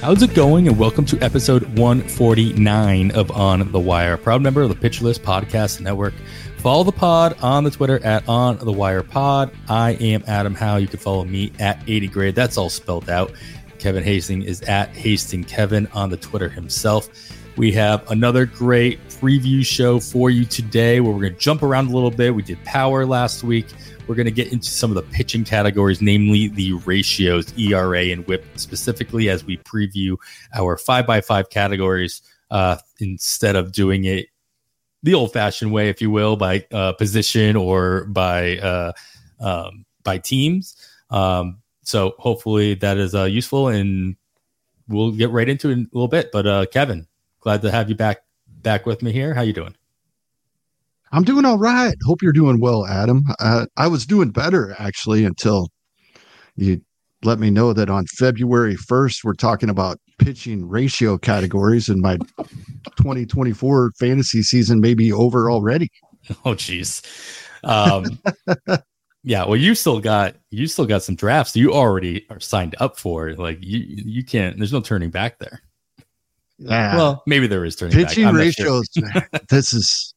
How's it going? And welcome to episode 149 of On the Wire, proud member of the List Podcast Network. Follow the pod on the Twitter at On the Wire Pod. I am Adam Howe. You can follow me at 80 grade. That's all spelled out. Kevin Hastings is at Hasting Kevin on the Twitter himself. We have another great preview show for you today where we're going to jump around a little bit. We did power last week. We're going to get into some of the pitching categories, namely the ratios, ERA and WHIP, specifically as we preview our five by five categories uh, instead of doing it the old-fashioned way, if you will, by uh, position or by uh, um, by teams. Um, so hopefully that is uh, useful, and we'll get right into it in a little bit. But uh, Kevin, glad to have you back back with me here. How you doing? I'm doing all right. Hope you're doing well, Adam. Uh, I was doing better actually until you let me know that on February 1st, we're talking about pitching ratio categories, and my 2024 fantasy season may be over already. Oh, geez. Um, yeah. Well, you still got you still got some drafts you already are signed up for. Like you you can't. There's no turning back there. Yeah. Well, maybe there is turning pitching back. ratios. Sure. this is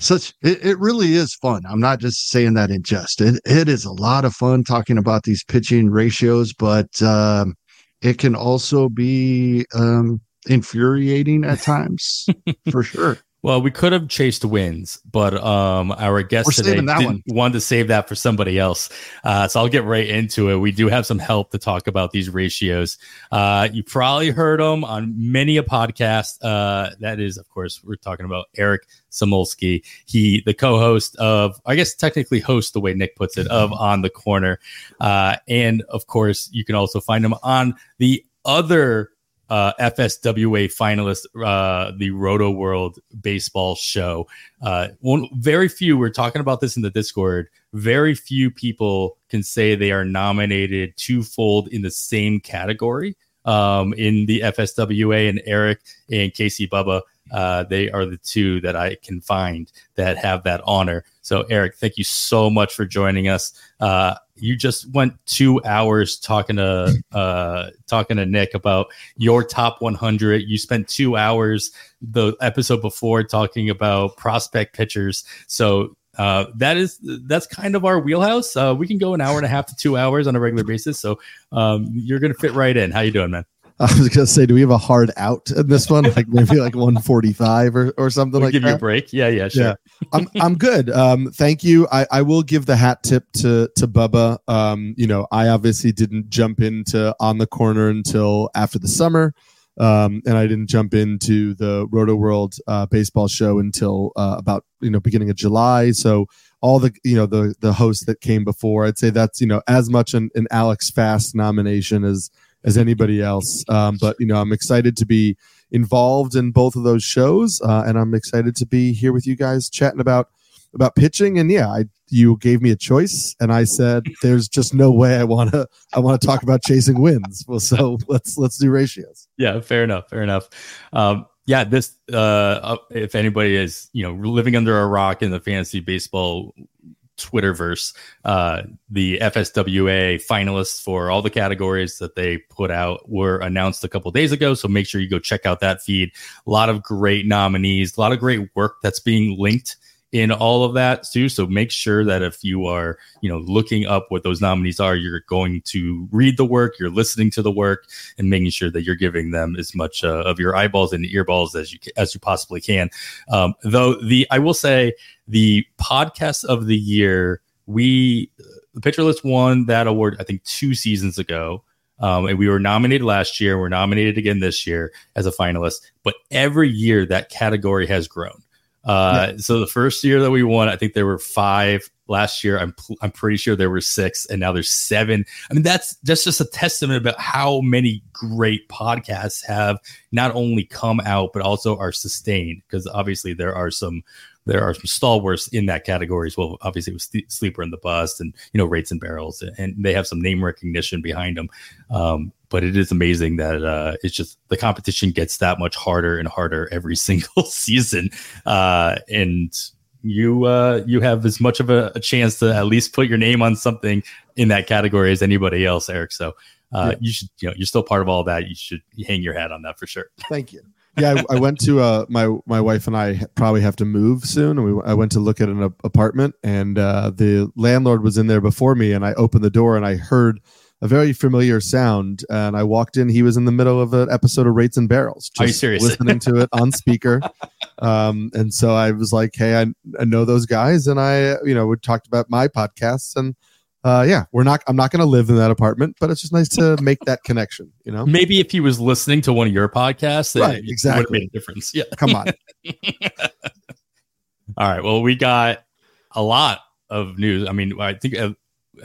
such it, it really is fun. I'm not just saying that in jest. It it is a lot of fun talking about these pitching ratios, but um, it can also be um, infuriating at times for sure. Well, we could have chased wins, but um, our guest We're today one. wanted to save that for somebody else. Uh, so I'll get right into it. We do have some help to talk about these ratios. Uh, you probably heard them on many a podcast. Uh, that is, of course, we're talking about Eric Samulski. He, the co-host of, I guess, technically host the way Nick puts it, of On the Corner, uh, and of course, you can also find him on the other uh, FSWA finalist, uh, the Roto World Baseball Show. Uh, one, very few, we're talking about this in the Discord. Very few people can say they are nominated twofold in the same category um, in the FSWA. And Eric and Casey Bubba, uh, they are the two that I can find that have that honor. So, Eric, thank you so much for joining us. Uh, you just went two hours talking to uh, talking to Nick about your top 100. You spent two hours the episode before talking about prospect pitchers. So uh, that is that's kind of our wheelhouse. Uh, we can go an hour and a half to two hours on a regular basis. So um, you're gonna fit right in. How you doing, man? I was gonna say, do we have a hard out in this one? Like maybe like 145 or, or something we'll like give that. you a break. Yeah, yeah, sure. Yeah. I'm I'm good. Um, thank you. I, I will give the hat tip to to Bubba. Um, you know, I obviously didn't jump into on the corner until after the summer. Um, and I didn't jump into the Roto World uh, baseball show until uh, about you know beginning of July. So all the you know the the hosts that came before, I'd say that's you know as much an, an Alex Fast nomination as as anybody else. Um, but you know, I'm excited to be involved in both of those shows, uh, and I'm excited to be here with you guys chatting about about pitching. And yeah, I you gave me a choice, and I said, "There's just no way I want to I want to talk about chasing wins." Well, so let's let's do ratios. Yeah, fair enough. Fair enough. Um, yeah, this uh, if anybody is you know living under a rock in the fantasy baseball Twitterverse, uh, the FSWA finalists for all the categories that they put out were announced a couple days ago. So make sure you go check out that feed. A lot of great nominees, a lot of great work that's being linked in all of that too. So make sure that if you are, you know, looking up what those nominees are, you're going to read the work, you're listening to the work, and making sure that you're giving them as much uh, of your eyeballs and earballs as you as you possibly can. Um, though the I will say the podcast of the year, we the Pitcher List won that award I think two seasons ago. Um, and we were nominated last year. We're nominated again this year as a finalist. But every year that category has grown. Uh, yeah. So the first year that we won, I think there were five. Last year, I'm I'm pretty sure there were six, and now there's seven. I mean, that's that's just a testament about how many great podcasts have not only come out but also are sustained. Because obviously there are some there are some stalwarts in that category as well. Obviously, it was Sleeper and the Bust, and you know Rates and Barrels, and they have some name recognition behind them. Um, but it is amazing that uh, it's just the competition gets that much harder and harder every single season, uh, and you uh, you have as much of a, a, chance to at least put your name on something in that category as anybody else, Eric. So uh, yeah. you should, you know, you're still part of all that. You should hang your hat on that for sure. Thank you. Yeah, I, I went to uh, my my wife and I probably have to move soon, and we I went to look at an apartment, and uh, the landlord was in there before me, and I opened the door and I heard a very familiar sound. And I walked in. He was in the middle of an episode of Rates and Barrels. Are you serious? Listening to it on speaker. um, and so I was like, "Hey, I, I know those guys," and I, you know, we talked about my podcasts, and uh, yeah, we're not. I'm not going to live in that apartment, but it's just nice to make that connection. You know, maybe if he was listening to one of your podcasts, right? Exactly, would have made a difference. Yeah, come on. All right. Well, we got a lot of news. I mean, I think uh,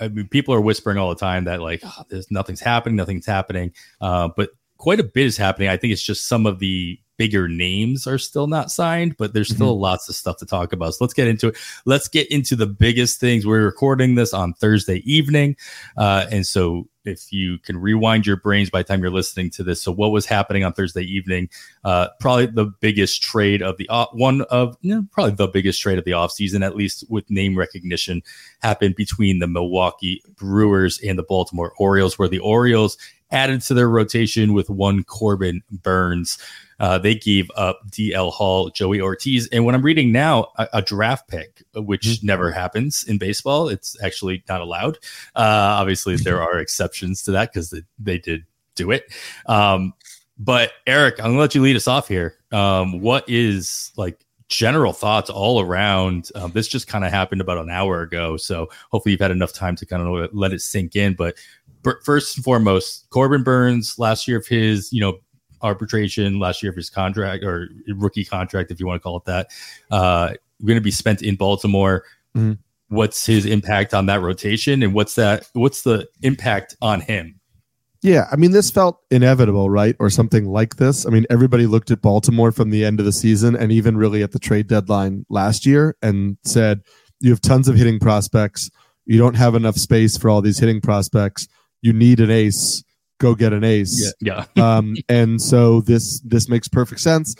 I mean, people are whispering all the time that like oh, there's nothing's happening, nothing's happening. Uh, but quite a bit is happening. I think it's just some of the bigger names are still not signed, but there's still mm-hmm. lots of stuff to talk about. So let's get into it. Let's get into the biggest things. We're recording this on Thursday evening. Uh, and so if you can rewind your brains by the time you're listening to this. So what was happening on Thursday evening? Uh, probably the biggest trade of the uh, one of you know, probably the biggest trade of the offseason, at least with name recognition, happened between the Milwaukee Brewers and the Baltimore Orioles, where the Orioles added to their rotation with one Corbin Burnes. Uh, they gave up DL Hall, Joey Ortiz, and what I'm reading now, a, a draft pick, which mm-hmm. never happens in baseball. It's actually not allowed. Uh, obviously, there are exceptions to that because they, they, did do it. Um, but Eric, I'm gonna let you lead us off here. Um, what is like general thoughts all around? Um, this just kind of happened about an hour ago, so hopefully you've had enough time to kind of let it sink in. But first and foremost, Corbin Burnes, last year of his, you know, arbitration last year of his contract or rookie contract, if you want to call it that. Uh, going to be spent in Baltimore. Mm-hmm. What's his impact on that rotation, and what's that? What's the impact on him? Yeah, I mean, this felt inevitable, right? Or something like this. I mean, everybody looked at Baltimore from the end of the season and even really at the trade deadline last year and said, you have tons of hitting prospects. You don't have enough space for all these hitting prospects. You need an ace go get an ace. Yeah. yeah. um, and so this this makes perfect sense.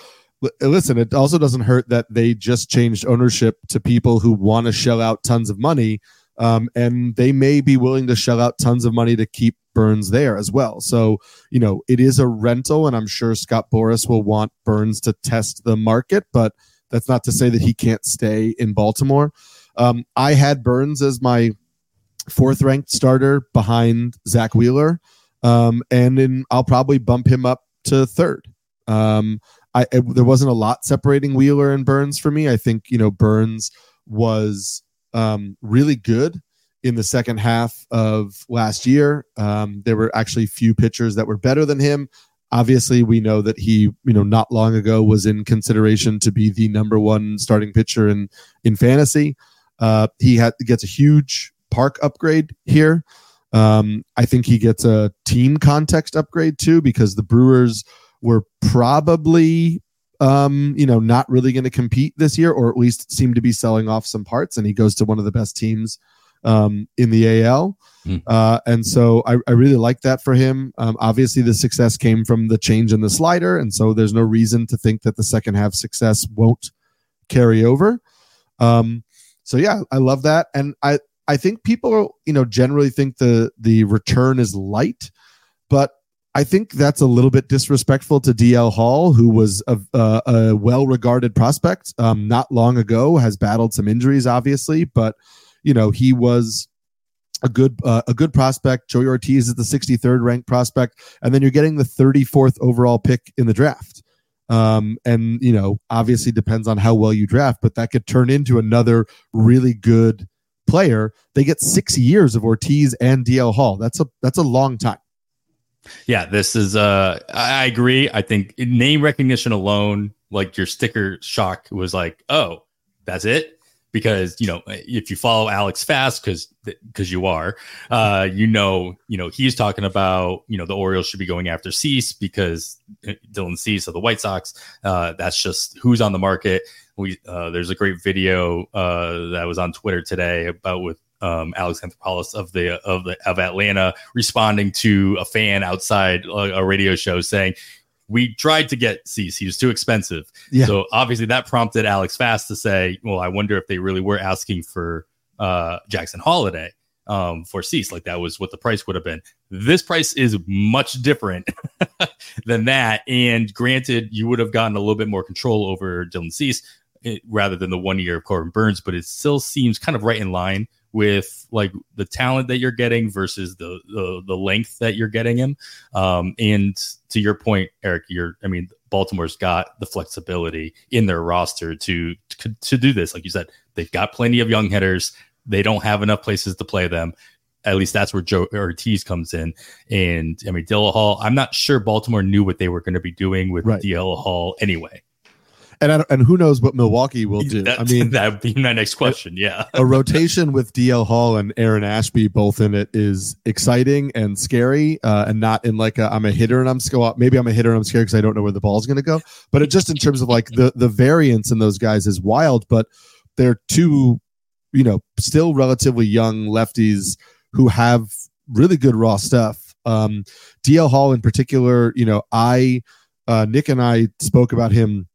Listen, it also doesn't hurt that they just changed ownership to people who want to shell out tons of money, um, and they may be willing to shell out tons of money to keep Burnes there as well. So you know it is a rental, and I'm sure Scott Boras will want Burnes to test the market, but that's not to say that he can't stay in Baltimore. Um, I had Burnes as my fourth ranked starter behind Zack Wheeler. Um, and then I'll probably bump him up to third. Um, I, I, there wasn't a lot separating Wheeler and Burnes for me. I think you know Burnes was um, really good in the second half of last year. Um, there were actually few pitchers that were better than him. Obviously, we know that he, you know, not long ago was in consideration to be the number one starting pitcher in in fantasy. Uh, he had gets a huge park upgrade here. Um, I think he gets a team context upgrade too because the Brewers were probably um, you know, not really going to compete this year, or at least seem to be selling off some parts. And he goes to one of the best teams um, in the AL. Mm. Uh, and so I, I, really like that for him. Um, obviously, the success came from the change in the slider. And so there's no reason to think that the second half success won't carry over. Um, so yeah, I love that. And I, I think people, you know, generally think the the return is light, but I think that's a little bit disrespectful to DL Hall, who was a, a, a well-regarded prospect. Um, not long ago, has battled some injuries, obviously, but you know he was a good uh, a good prospect. Joey Ortiz is the 63rd ranked prospect, and then you're getting the 34th overall pick in the draft. Um, and you know, obviously depends on how well you draft, but that could turn into another really good player, they get six years of Ortiz and DL Hall. That's a that's a long time. Yeah, this is uh I agree. I think name recognition alone, like your sticker shock was like, oh, that's it. Because you know, if you follow Alex fast, because because you are, uh, you know, you know, he's talking about you know the Orioles should be going after Cease because uh, Dylan Cease of the White Sox. Uh, that's just who's on the market we uh, there's a great video uh, that was on Twitter today about with um, Alex Anthopoulos of the of the of Atlanta responding to a fan outside a, a radio show saying we tried to get Cease. He was too expensive. Yeah. So obviously that prompted Alex Fast to say, well, I wonder if they really were asking for uh, Jackson Holliday um, for Cease. Like that was what the price would have been. This price is much different than that. And granted, you would have gotten a little bit more control over Dylan Cease eh, rather than the one year of Corbin Burnes, but it still seems kind of right in line with like the talent that you're getting versus the the, the length that you're getting him. Um, and to your point, Eric, you're I mean Baltimore's got the flexibility in their roster to, to to do this. Like you said, they've got plenty of young hitters. They don't have enough places to play them. At least that's where Joe Ortiz comes in. And I mean, DL Hall, I'm not sure Baltimore knew what they were going to be doing with right. DL Hall anyway and and who knows what Milwaukee will do? That, I mean, that would be my next question. Yeah, a rotation with DL Hall and Aaron Ashby both in it is exciting and scary, uh, and not in like i am a hitter and I'm scared. Maybe I'm a hitter and I'm scared because I don't know where the ball's going to go. But it just in terms of like the the variance in those guys is wild. But they're two, you know, still relatively young lefties who have really good raw stuff. Um, DL Hall in particular, you know, I. Uh, Nick and I spoke about him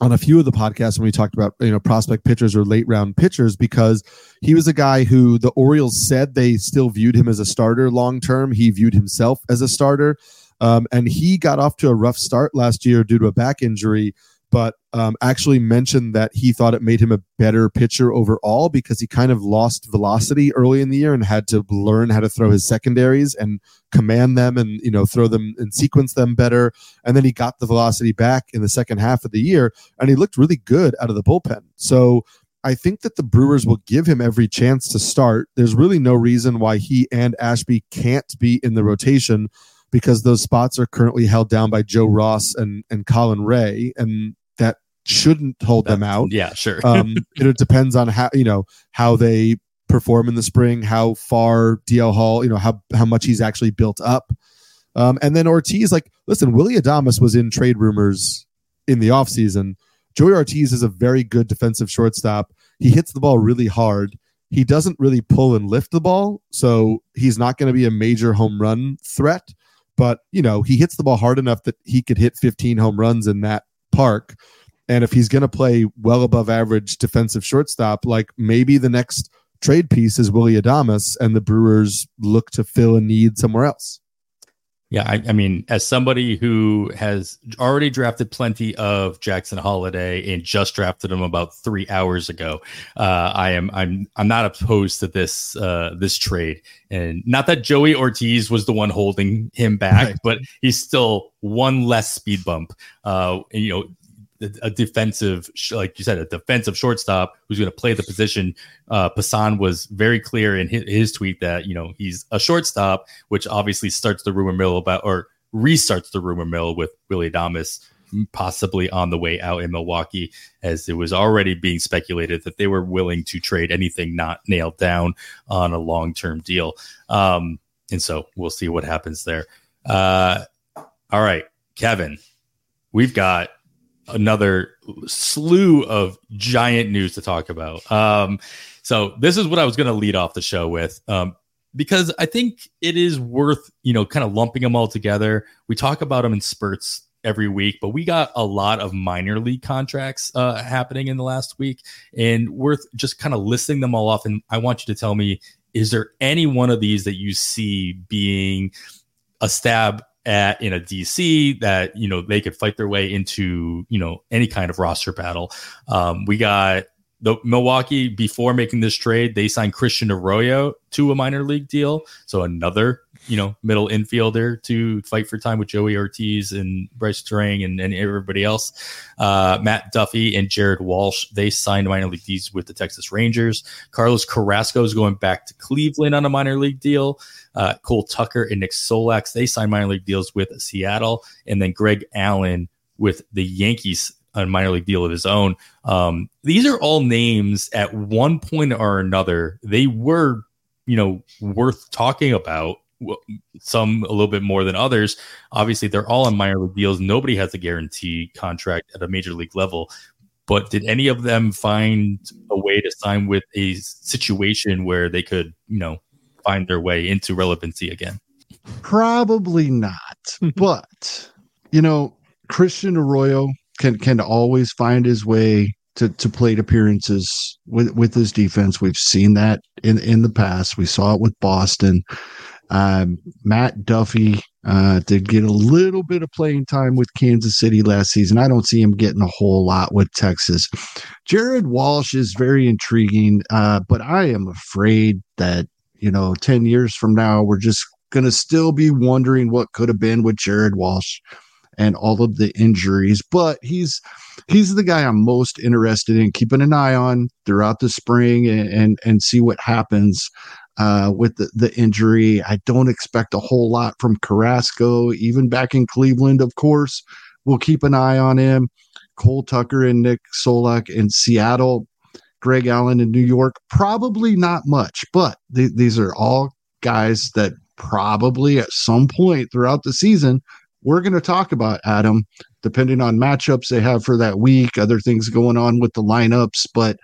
on a few of the podcasts when we talked about you know prospect pitchers or late round pitchers because he was a guy who the Orioles said they still viewed him as a starter long term. He viewed himself as a starter, um, and he got off to a rough start last year due to a back injury but um, actually mentioned that he thought it made him a better pitcher overall because he kind of lost velocity early in the year and had to learn how to throw his secondaries and command them and you know throw them and sequence them better. And then he got the velocity back in the second half of the year, and he looked really good out of the bullpen. So. I think that the Brewers will give him every chance to start. There's really no reason why he and Ashby can't be in the rotation because those spots are currently held down by Joe Ross and and Colin Rea. and that shouldn't hold them out. Yeah, sure. um, it depends on how you know how they perform in the spring, how far DL Hall, you know, how how much he's actually built up. Um, and then Ortiz, like, listen, Willy Adames was in trade rumors in the offseason. Joey Ortiz is a very good defensive shortstop. He hits the ball really hard. He doesn't really pull and lift the ball, so he's not going to be a major home run threat. But you know, he hits the ball hard enough that he could hit 15 home runs in that park. And if he's going to play well above average defensive shortstop, like maybe the next trade piece is Willy Adames, and the Brewers look to fill a need somewhere else. Yeah, I, I, mean, as somebody who has already drafted plenty of Jackson Holliday and just drafted him about three hours ago, uh, I am I'm I'm not opposed to this uh, this trade, and not that Joey Ortiz was the one holding him back, right. but he's still one less speed bump. Uh, and, you know, a defensive, like you said, a defensive shortstop who's going to play the position. Uh, Passan was very clear in his, his, tweet that you know he's a shortstop, which obviously starts the rumor mill about or restarts the rumor mill with Willy Adames possibly on the way out in Milwaukee, as it was already being speculated that they were willing to trade anything not nailed down on a long term deal. Um, and so we'll see what happens there. Uh, all right, Kevin, we've got another slew of giant news to talk about. Um, so this is what I was going to lead off the show with. Um, because I think it is worth, you know, kind of lumping them all together. We talk about them in spurts every week, but we got a lot of minor league contracts uh, happening in the last week, and worth just kind of listing them all off. And I want you to tell me, is there any one of these that you see being a stab at in a DC that you know they could fight their way into you know any kind of roster battle. Um, we got the Milwaukee before making this trade, they signed Christian Arroyo to a minor league deal, so another you know middle infielder to fight for time with Joey Ortiz and Brice Turang and, and everybody else. Uh, Matt Duffy and Jared Walsh they signed minor league deals with the Texas Rangers. Carlos Carrasco is going back to Cleveland on a minor league deal. Uh, Cole Tucker and Nick Solak they signed minor league deals with Seattle, and then Greg Allen with the Yankees on a minor league deal of his own. Um, these are all names at one point or another they were, you know, worth talking about some a little bit more than others. Obviously, they're all on minor league deals. Nobody has a guarantee contract at a major league level. But did any of them find a way to sign with a situation where they could, you know, find their way into relevancy again? Probably not. but you know, Christian Arroyo can can always find his way to, to plate appearances with, with his defense. We've seen that in, in the past. We saw it with Boston. Um, Matt Duffy uh, did get a little bit of playing time with Kansas City last season. I don't see him getting a whole lot with Texas. Jared Walsh is very intriguing, uh, but I am afraid that, you know, 10 years from now, we're just going to still be wondering what could have been with Jared Walsh and all of the injuries. But he's he's the guy I'm most interested in keeping an eye on throughout the spring and and, and see what happens uh, with the, the injury. I don't expect a whole lot from Carrasco, even back in Cleveland, of course. We'll keep an eye on him. Cole Tucker and Nick Solak in Seattle, Greg Allen in New York, probably not much, but th- these are all guys that probably at some point throughout the season we're going to talk about Adam, depending on matchups they have for that week, other things going on with the lineups. But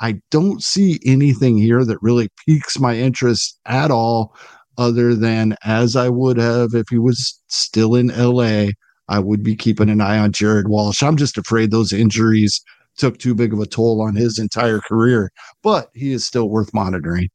I don't see anything here that really piques my interest at all, other than as I would have if he was still in LA. I would be keeping an eye on Jared Walsh. I'm just afraid those injuries took too big of a toll on his entire career, but he is still worth monitoring.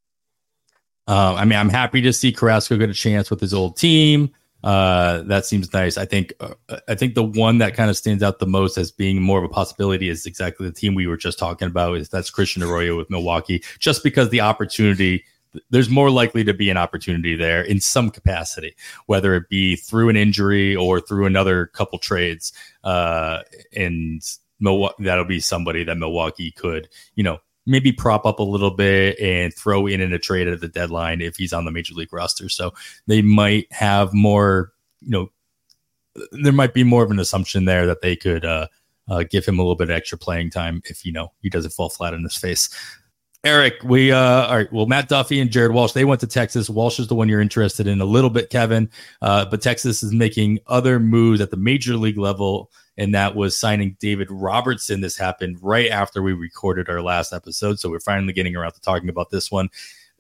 Uh, I mean, I'm happy to see Carrasco get a chance with his old team. Uh, that seems nice. I think uh, I think the one that kind of stands out the most as being more of a possibility is exactly the team we were just talking about. Is that's Christian Arroyo with Milwaukee, just because the opportunity there's more likely to be an opportunity there in some capacity, whether it be through an injury or through another couple trades. Uh, and Milwaukee, that'll be somebody that Milwaukee could, you know, maybe prop up a little bit and throw in in a trade at the deadline if he's on the major league roster. So they might have more, you know, there might be more of an assumption there that they could uh, uh, give him a little bit of extra playing time if you know he doesn't fall flat on his face. Eric, we uh all right. Well, Matt Duffy and Jared Walsh, they went to Texas. Walsh is the one you're interested in a little bit, Kevin. Uh, but Texas is making other moves at the major league level and that was signing David Robertson. This happened right after we recorded our last episode, so we're finally getting around to talking about this one.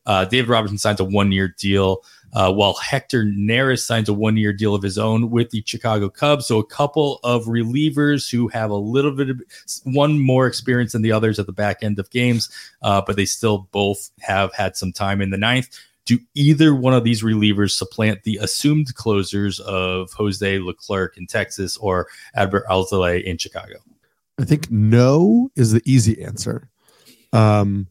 Uh, David Robertson signs a one-year deal, uh, while Hector Neris signs a one-year deal of his own with the Chicago Cubs. So a couple of relievers who have a little bit of one more experience than the others at the back end of games, uh, but they still both have had some time in the ninth do either one of these relievers supplant the assumed closers of Jose Leclerc in Texas or Adbert Alzolay in Chicago? I think no is the easy answer. Um,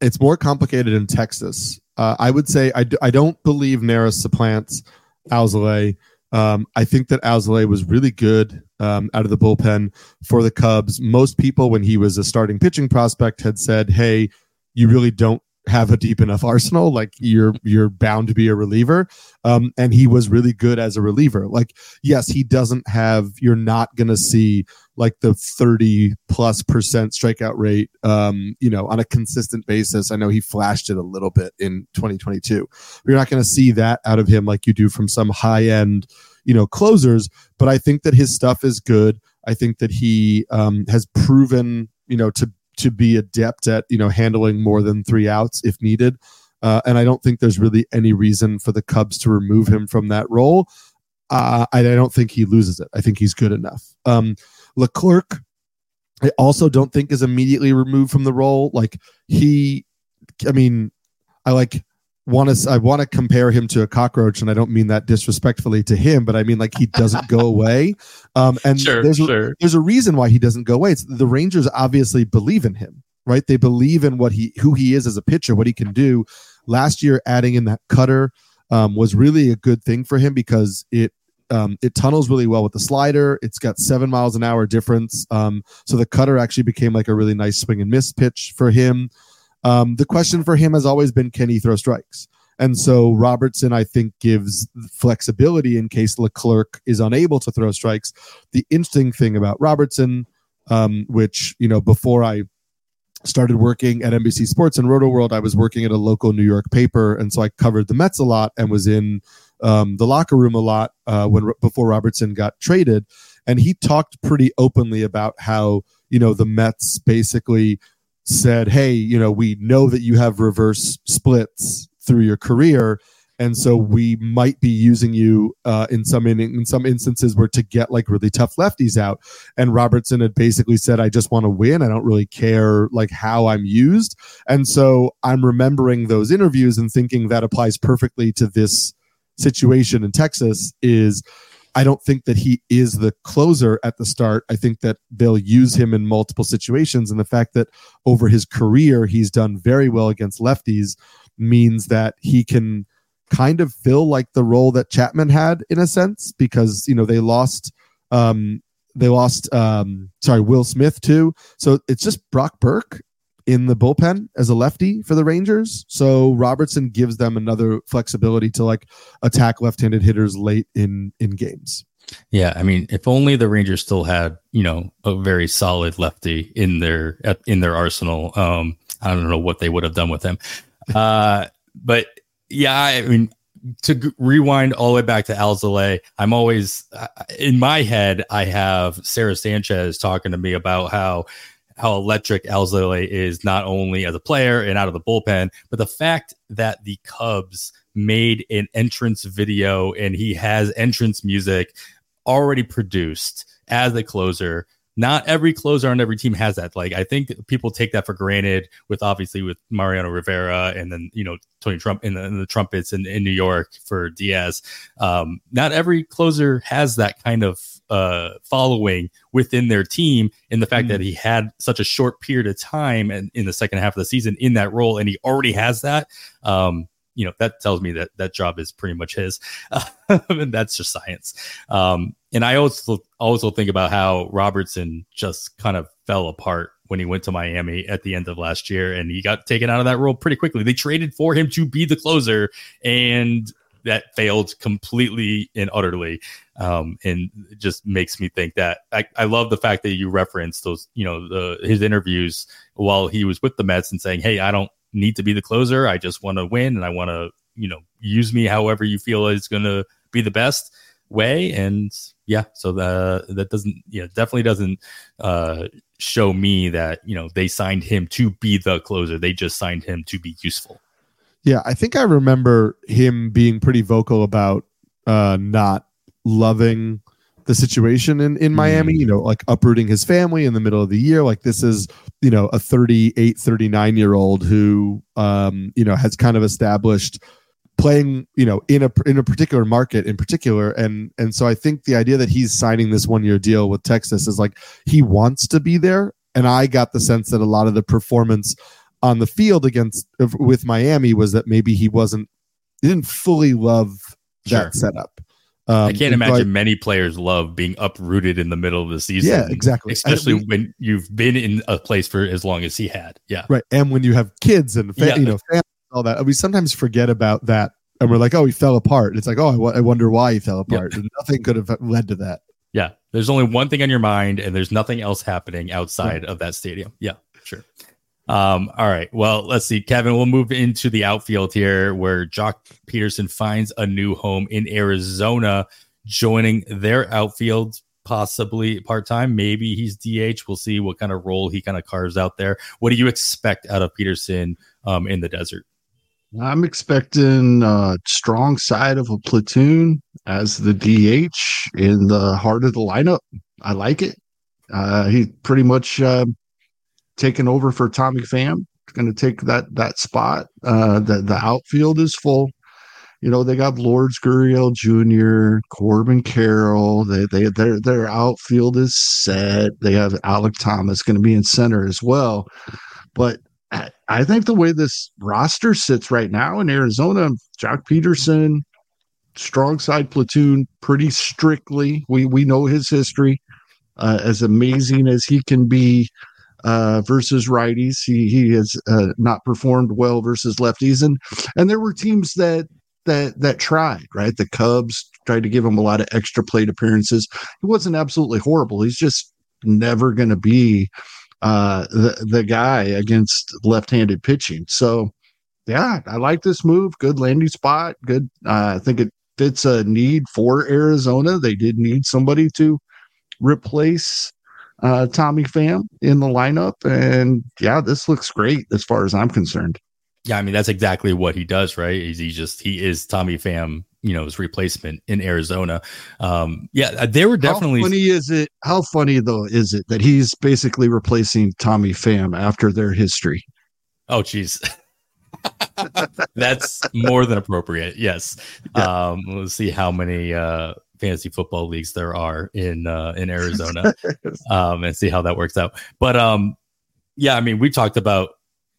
it's more complicated in Texas. Uh, I would say I d- I don't believe Neris supplants Alzolay. Um, I think that Alzolay was really good um, out of the bullpen for the Cubs. Most people, when he was a starting pitching prospect, had said, "Hey, you really don't have a deep enough arsenal like you're you're bound to be a reliever. Um and he was really good as a reliever. Like yes he doesn't have you're not going to see like the 30 plus percent strikeout rate um you know on a consistent basis. I know he flashed it a little bit in 2022 you're not going to see that out of him like you do from some high end you know closers. But i think that his stuff is good. I think that he um has proven you know to to be adept at you know handling more than three outs if needed. Uh, and I don't think there's really any reason for the Cubs to remove him from that role. Uh, I, I, don't think he loses it. I think he's good enough. Um, Leclerc, I also don't think is immediately removed from the role. Like he, I mean, I like want to I want to compare him to a cockroach, and I don't mean that disrespectfully to him, but I mean like he doesn't go away. Um, and sure, there's sure. A, there's a reason why he doesn't go away. It's the Rangers obviously believe in him, right? They believe in what he who he is as a pitcher, what he can do. Last year, adding in that cutter um, was really a good thing for him because it um, it tunnels really well with the slider. It's got seven miles an hour difference. Um, so the cutter actually became like a really nice swing and miss pitch for him. Um, the question for him has always been can he throw strikes? And so Robertson, I think, gives flexibility in case Leclerc is unable to throw strikes. The interesting thing about Robertson, um, which, you know, before I started working at NBC Sports and Roto World, I was working at a local New York paper. And so I covered the Mets a lot and was in um, the locker room a lot uh, when before Robertson got traded. And he talked pretty openly about how, you know, the Mets basically said, "Hey, you know, we know that you have reverse splits through your career." and so we might be using you uh, in some in, in some instances where to get like really tough lefties out. And Robertson had basically said, "I just want to win. I don't really care like how I'm used." And so I'm remembering those interviews and thinking that applies perfectly to this situation in Texas. Is I don't think that he is the closer at the start. I think that they'll use him in multiple situations. And the fact that over his career, he's done very well against lefties means that he can kind of fill like the role that Chapman had in a sense because you know they lost um they lost um sorry Will Smith too so it's just Brock Burke in the bullpen as a lefty for the Rangers so Robertson gives them another flexibility to like attack left-handed hitters late in in games yeah, I mean, if only the Rangers still had, you know, a very solid lefty in their in their arsenal. Um, I don't know what they would have done with him. Uh, but yeah, I mean, to g- rewind all the way back to Alzolay, I'm always in my head. I have Sarah Sanchez talking to me about how how electric Alzolay is, not only as a player and out of the bullpen, but the fact that the Cubs made an entrance video and he has entrance music already produced as a closer not every closer on every team has that. Like I think people take that for granted with obviously with Mariano Rivera and then you know Tony Trump in the, in the trumpets in, in New York for Diaz. Um, not every closer has that kind of uh, following within their team. In the fact mm. that he had such a short period of time and in the second half of the season in that role, and he already has that. Um, you know that tells me that that job is pretty much his and that's just science um, and i also also think about how robertson just kind of fell apart when he went to miami at the end of last year and he got taken out of that role pretty quickly they traded for him to be the closer and that failed completely and utterly um, and just makes me think that I, I love the fact that you referenced those you know the his interviews while he was with the mets and saying hey i don't need to be the closer. I just want to win and I want to, you know, use me however you feel is going to be the best way. And yeah, so the, that doesn't, you know, definitely doesn't uh, show me that, you know, they signed him to be the closer. They just signed him to be useful. Yeah, I think I remember him being pretty vocal about uh, not loving the situation in, in Miami, mm. you know, like uprooting his family in the middle of the year. Like this is, you know, a 38, 39 year old who, um, you know, has kind of established playing, you know, in a, in a particular market in particular. And, and so I think the idea that he's signing this one year deal with Texas is like, he wants to be there. And I got the sense that a lot of the performance on the field against with Miami was that maybe he wasn't, he didn't fully love that sure. setup. Um, I can't imagine many players love being uprooted in the middle of the season. Yeah, exactly. Especially when you've been in a place for as long as he had. Yeah, right. And when you have kids and fa- yeah. you know family, all that, we sometimes forget about that, and we're like, "Oh, he fell apart." It's like, "Oh, I, w- I wonder why he fell apart." Yeah. nothing could have led to that. Yeah, there's only one thing on your mind, and there's nothing else happening outside of that stadium. Yeah, sure. Um, all right. Well, let's see, Kevin. We'll move into the outfield here, where Joc Pederson finds a new home in Arizona, joining their outfield, possibly part time. Maybe he's DH. We'll see what kind of role he kind of carves out there. What do you expect out of Pederson um, in the desert? I'm expecting a strong side of a platoon as the DH in the heart of the lineup. I like it. Uh, he pretty much uh, taking over for Tommy Pham. Going to take that that spot. Uh, the the outfield is full. You know they got Lourdes Gurriel Jr., Corbin Carroll. They they their their outfield is set. They have Alek Thomas going to be in center as well. But I, I think the way this roster sits right now in Arizona, Joc Pederson, strong side platoon, pretty strictly. We we know his history. Uh, as amazing as he can be uh, versus righties. He he has uh, not performed well versus lefties, and and there were teams that that that tried. Right, the Cubs tried to give him a lot of extra plate appearances. He wasn't absolutely horrible. He's just never going to be uh, the the guy against left-handed pitching. So. Yeah, I like this move. Good landing spot. Good. Uh, I think it fits a need for Arizona. They did need somebody to replace uh, Tommy Pham in the lineup. And yeah, this looks great as far as I'm concerned. Yeah, I mean that's exactly what he does, right? Is he just he is Tommy Pham, you know, his replacement in Arizona. Um, yeah, uh, they were definitely. How funny is it? How funny though is it that he's basically replacing Tommy Pham after their history? Oh, geez. That's more than appropriate. Yes. Yeah. Um, let's see how many uh, fantasy football leagues there are in uh, in Arizona, um, and see how that works out. But um, yeah, I mean, we talked about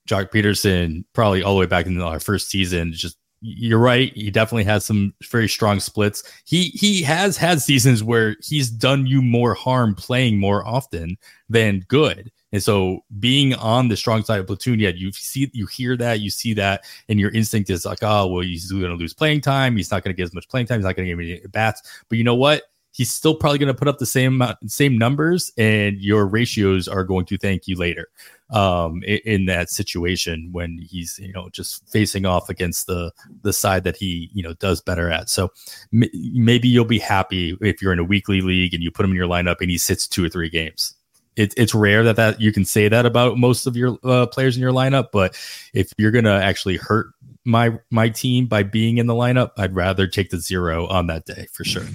Joc Pederson probably all the way back in our first season. Just you're right. He definitely has some very strong splits. He he has had seasons where he's done you more harm playing more often than good. And so being on the strong side of platoon, yeah, you see, you hear that, you see that, and your instinct is like, oh, well, he's going to lose playing time. He's not going to get as much playing time. He's not going to get any bats. But you know what? He's still probably going to put up the same same numbers, and your ratios are going to thank you later um, in, in, that situation when he's you know just facing off against the the side that he you know does better at. So m- maybe you'll be happy if you're in a weekly league and you put him in your lineup and he sits two or three games. It, it's rare that that you can say that about most of your uh, players in your lineup, but if you're gonna actually hurt my my team by being in the lineup, I'd rather take the zero on that day for sure.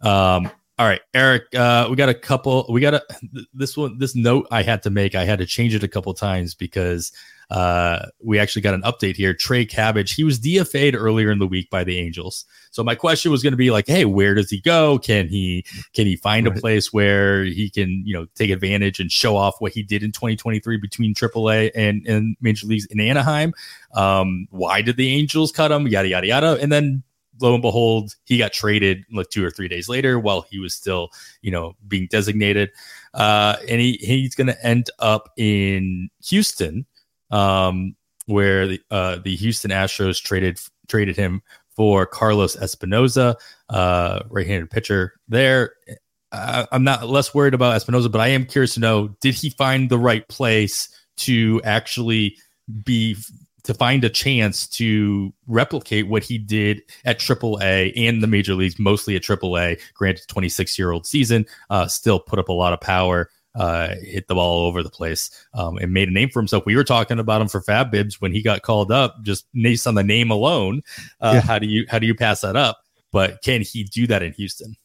Um, all right, Eric, uh, we got a couple. We got a this one. This note I had to make. I had to change it a couple times because uh, we actually got an update here. Trey Cabbage, he was DFA'd earlier in the week by the Angels. So my question was going to be like, hey, where does he go? Can he can he find right. a place where he can you know take advantage and show off what he did in 2023 between AAA and and major leagues in Anaheim? Um, why did the Angels cut him? Yada yada yada. And then lo and behold, he got traded like two or three days later while he was still, you know, being designated. Uh, and he, he's going to end up in Houston, um, where the, uh, the Houston Astros traded traded him for Carlos Espinoza, uh, right-handed pitcher there. Uh, I'm not less worried about Espinoza, but I am curious to know: Did he find the right place to actually be to find a chance to replicate what he did at AAA and the major leagues, mostly at AAA. Granted, 26 year old season, uh, still put up a lot of power. Uh, hit the ball all over the place um, and made a name for himself. We were talking about him for FAAB bids when he got called up, just based on the name alone. Uh, yeah. How do you how do you pass that up? But can he do that in Houston?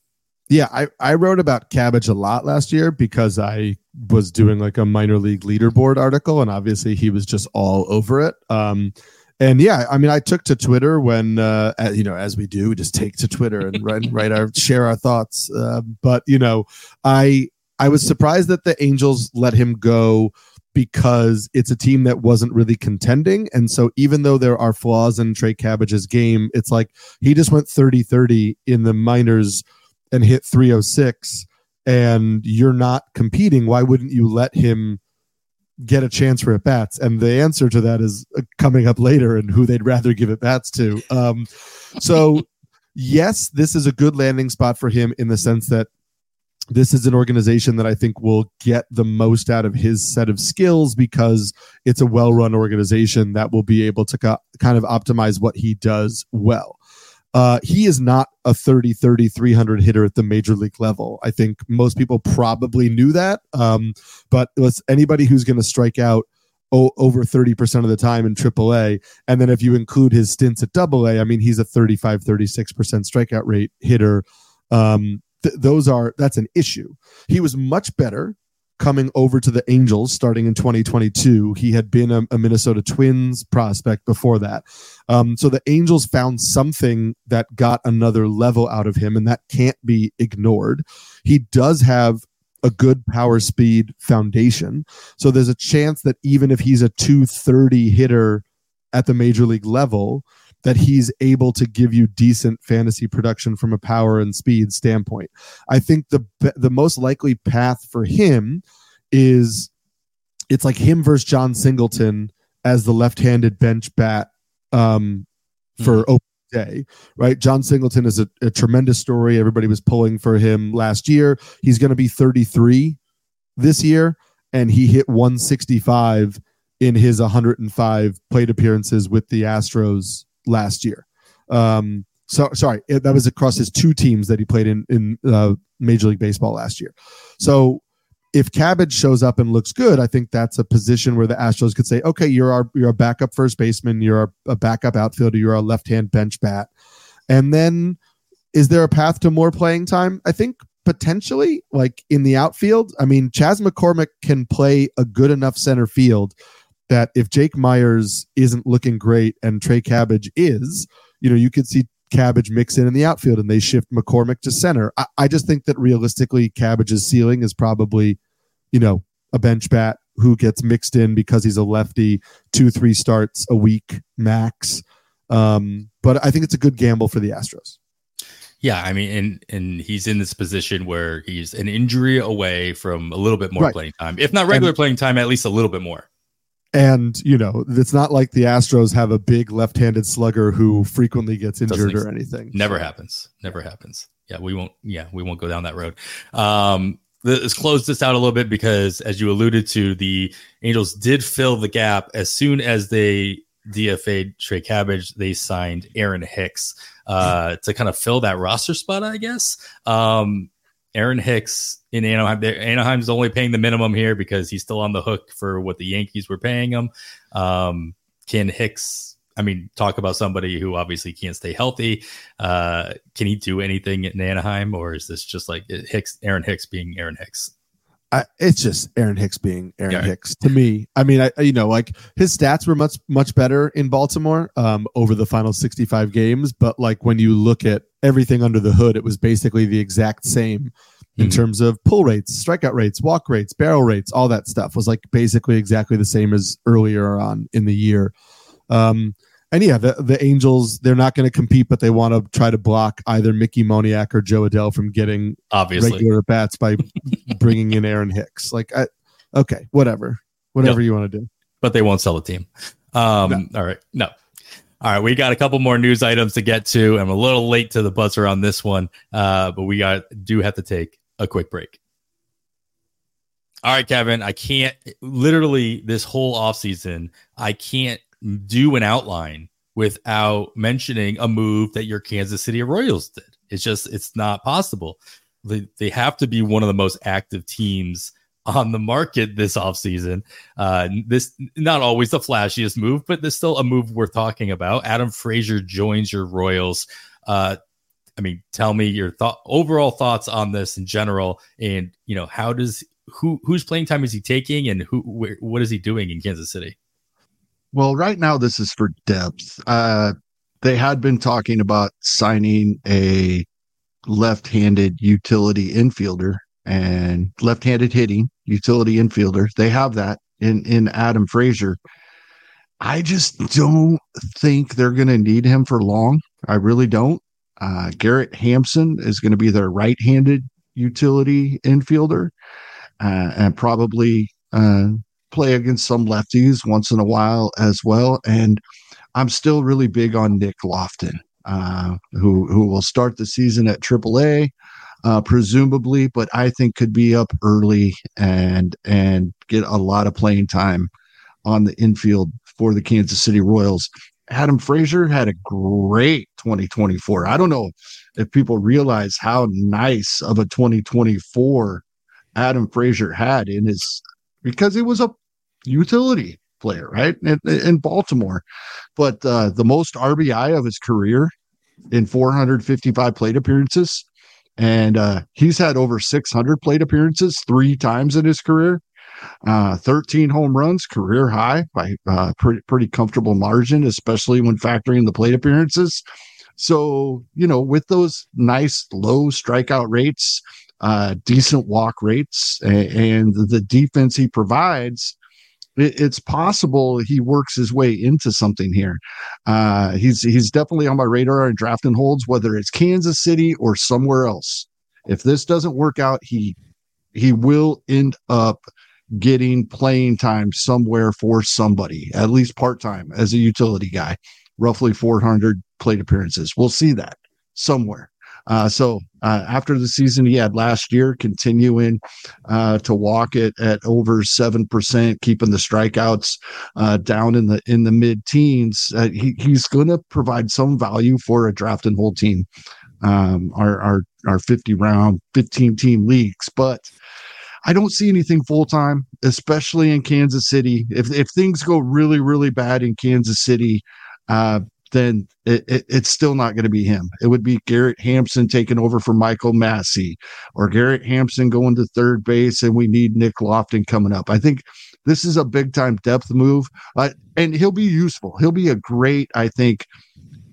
Yeah, I, I wrote about cabbage a lot last year because I was doing like a minor league leaderboard article, and obviously he was just all over it. Um, and yeah, I mean, I took to Twitter when, uh, you know, as we do, we just take to Twitter and write, write our share our thoughts. Uh, but you know, I I was surprised that the Angels let him go because it's a team that wasn't really contending. And so even though there are flaws in Trey Cabbage's game, it's like he just went 30-30 in the minors and hit 306 and you're not competing, why wouldn't you let him get a chance for at bats? And the answer to that is uh, coming up later and who they'd rather give at bats to. Um, so, yes, this is a good landing spot for him in the sense that this is an organization that I think will get the most out of his set of skills because it's a well run organization that will be able to co- kind of optimize what he does well. Uh, he is not a 30 30 300 hitter at the major league level i think most people probably knew that um, but let's anybody who's going to strike out o- over 30% of the time in aaa and then if you include his stints at double a i mean he's a 35 36% strikeout rate hitter um, th- those are that's an issue he was much better coming over to the Angels starting in 2022. He had been a, a Minnesota Twins prospect before that. Um, so the Angels found something that got another level out of him, and that can't be ignored. He does have a good power speed foundation. So there's a chance that even if he's a 230 hitter at the major league level, that he's able to give you decent fantasy production from a power and speed standpoint. I think the the most likely path for him is it's like him versus Jon Singleton as the left-handed bench bat um, for mm-hmm. open day, right? Jon Singleton is a, a tremendous story. Everybody was pulling for him last year. He's going to be 33 this year, and he hit 165 in his 105 plate appearances with the Astros last year. Um, so sorry, that was across his two teams that he played in in uh, Major League Baseball last year. So if Cabbage shows up and looks good, I think that's a position where the Astros could say, okay, you're our you're a backup first baseman, you're a, a backup outfielder, you're a left hand bench bat, and then is there a path to more playing time? I think potentially, like in the outfield. I mean, Chas McCormick can play a good enough center field that if Jake Meyers isn't looking great and Trey Cabbage is, you know, you could see Cabbage mix in in the outfield and they shift McCormick to center. I, I just think that realistically, Cabbage's ceiling is probably, you know, a bench bat who gets mixed in because he's a lefty, two, three starts a week max. Um, but I think it's a good gamble for the Astros. Yeah, I mean, and and he's in this position where he's an injury away from a little bit more right. playing time, if not regular and, playing time, at least a little bit more. And you know, it's not like the Astros have a big left-handed slugger who frequently gets injured or anything. Never happens. Never happens. Yeah, we won't. Yeah, we won't go down that road. Um, let's close this out a little bit because, as you alluded to, the Angels did fill the gap as soon as they DFA'd Trey Cabbage. They signed Aaron Hicks uh, to kind of fill that roster spot, I guess. Um, Aaron Hicks in Anaheim. Anaheim's only paying the minimum here because he's still on the hook for what the Yankees were paying him. Um, can Hicks? I mean, talk about somebody who obviously can't stay healthy. Uh, can he do anything in Anaheim, or is this just like Hicks, Aaron Hicks being Aaron Hicks? I, it's just Aaron Hicks being Aaron yeah. Hicks to me. I mean, I you know like his stats were much much better in Baltimore um, over the final 65 games, but like when you look at everything under the hood, it was basically the exact same in mm-hmm. terms of pull rates, strikeout rates, walk rates, barrel rates, all that stuff was like basically exactly the same as earlier on in the year. Um, and yeah, the, the Angels, they're not going to compete, but they want to try to block either Mickey Moniak or Jo Adell from getting obviously regular bats by bringing in Aaron Hicks. Like, I, okay, whatever, whatever you want to do. But they won't sell the team. Um, no. All right, no. All right, we got a couple more news items to get to. I'm a little late to the buzzer on this one, uh, but we got do have to take a quick break. All right, Kevin, I can't literally this whole offseason, I can't do an outline without mentioning a move that your Kansas City Royals did. It's just it's not possible. They they have to be one of the most active teams on the market this offseason. Uh, this not always the flashiest move, but there's still a move worth talking about. Adam Frazier joins your Royals. Uh, I mean, tell me your thought overall thoughts on this in general, and you know how does who whose playing time is he taking, and who wh- what is he doing in Kansas City? Well, right now this is for depth. Uh, they had been talking about signing a left-handed utility infielder and left-handed hitting utility infielder. They have that in in Adam Frazier. I just don't think they're going to need him for long. I really don't. Uh, Garrett Hampson is going to be their right-handed utility infielder, uh, and probably uh, play against some lefties once in a while as well. And I'm still really big on Nick Loftin, uh, who who will start the season at AAA, uh, presumably, but I think could be up early and and get a lot of playing time on the infield for the Kansas City Royals. Adam Frazier had a great 2024. I don't know if people realize how nice of a 2024 Adam Frazier had in his because it was a utility player, right? In, in Baltimore. But uh, the most RBI of his career in 455 plate appearances. And uh, he's had over 600 plate appearances three times in his career. Uh, 13 home runs, career high by uh, pretty pretty comfortable margin, especially when factoring the plate appearances. So you know, with those nice low strikeout rates, uh, decent walk rates, and, and the defense he provides, it, it's possible he works his way into something here. Uh, he's he's definitely on my radar and drafting holds, whether it's Kansas City or somewhere else. If this doesn't work out, he he will end up getting playing time somewhere for somebody, at least part time as a utility guy, roughly 400 plate appearances. We'll see that somewhere. Uh, so uh, after the season he had last year, continuing uh, to walk it at over seven percent, keeping the strikeouts uh, down in the in the mid teens, uh, he, he's going to provide some value for a draft and hold team. Um, our our our 50 round 15 team leagues, but I don't see anything full time, especially in Kansas City. If if things go really really bad in Kansas City, uh, then it, it, it's still not going to be him. It would be Garrett Hampson taking over for Michael Massey, or Garrett Hampson going to third base, and we need Nick Loftin coming up. I think this is a big time depth move, uh, and he'll be useful. He'll be a great, I think,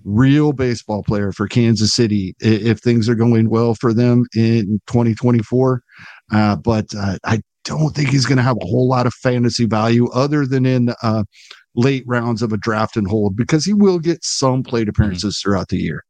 real baseball player for Kansas City if things are going well for them in 2024. Uh, but uh, I don't think he's going to have a whole lot of fantasy value other than in uh, late rounds of a draft and hold because he will get some plate mm-hmm. appearances mm-hmm. throughout the year.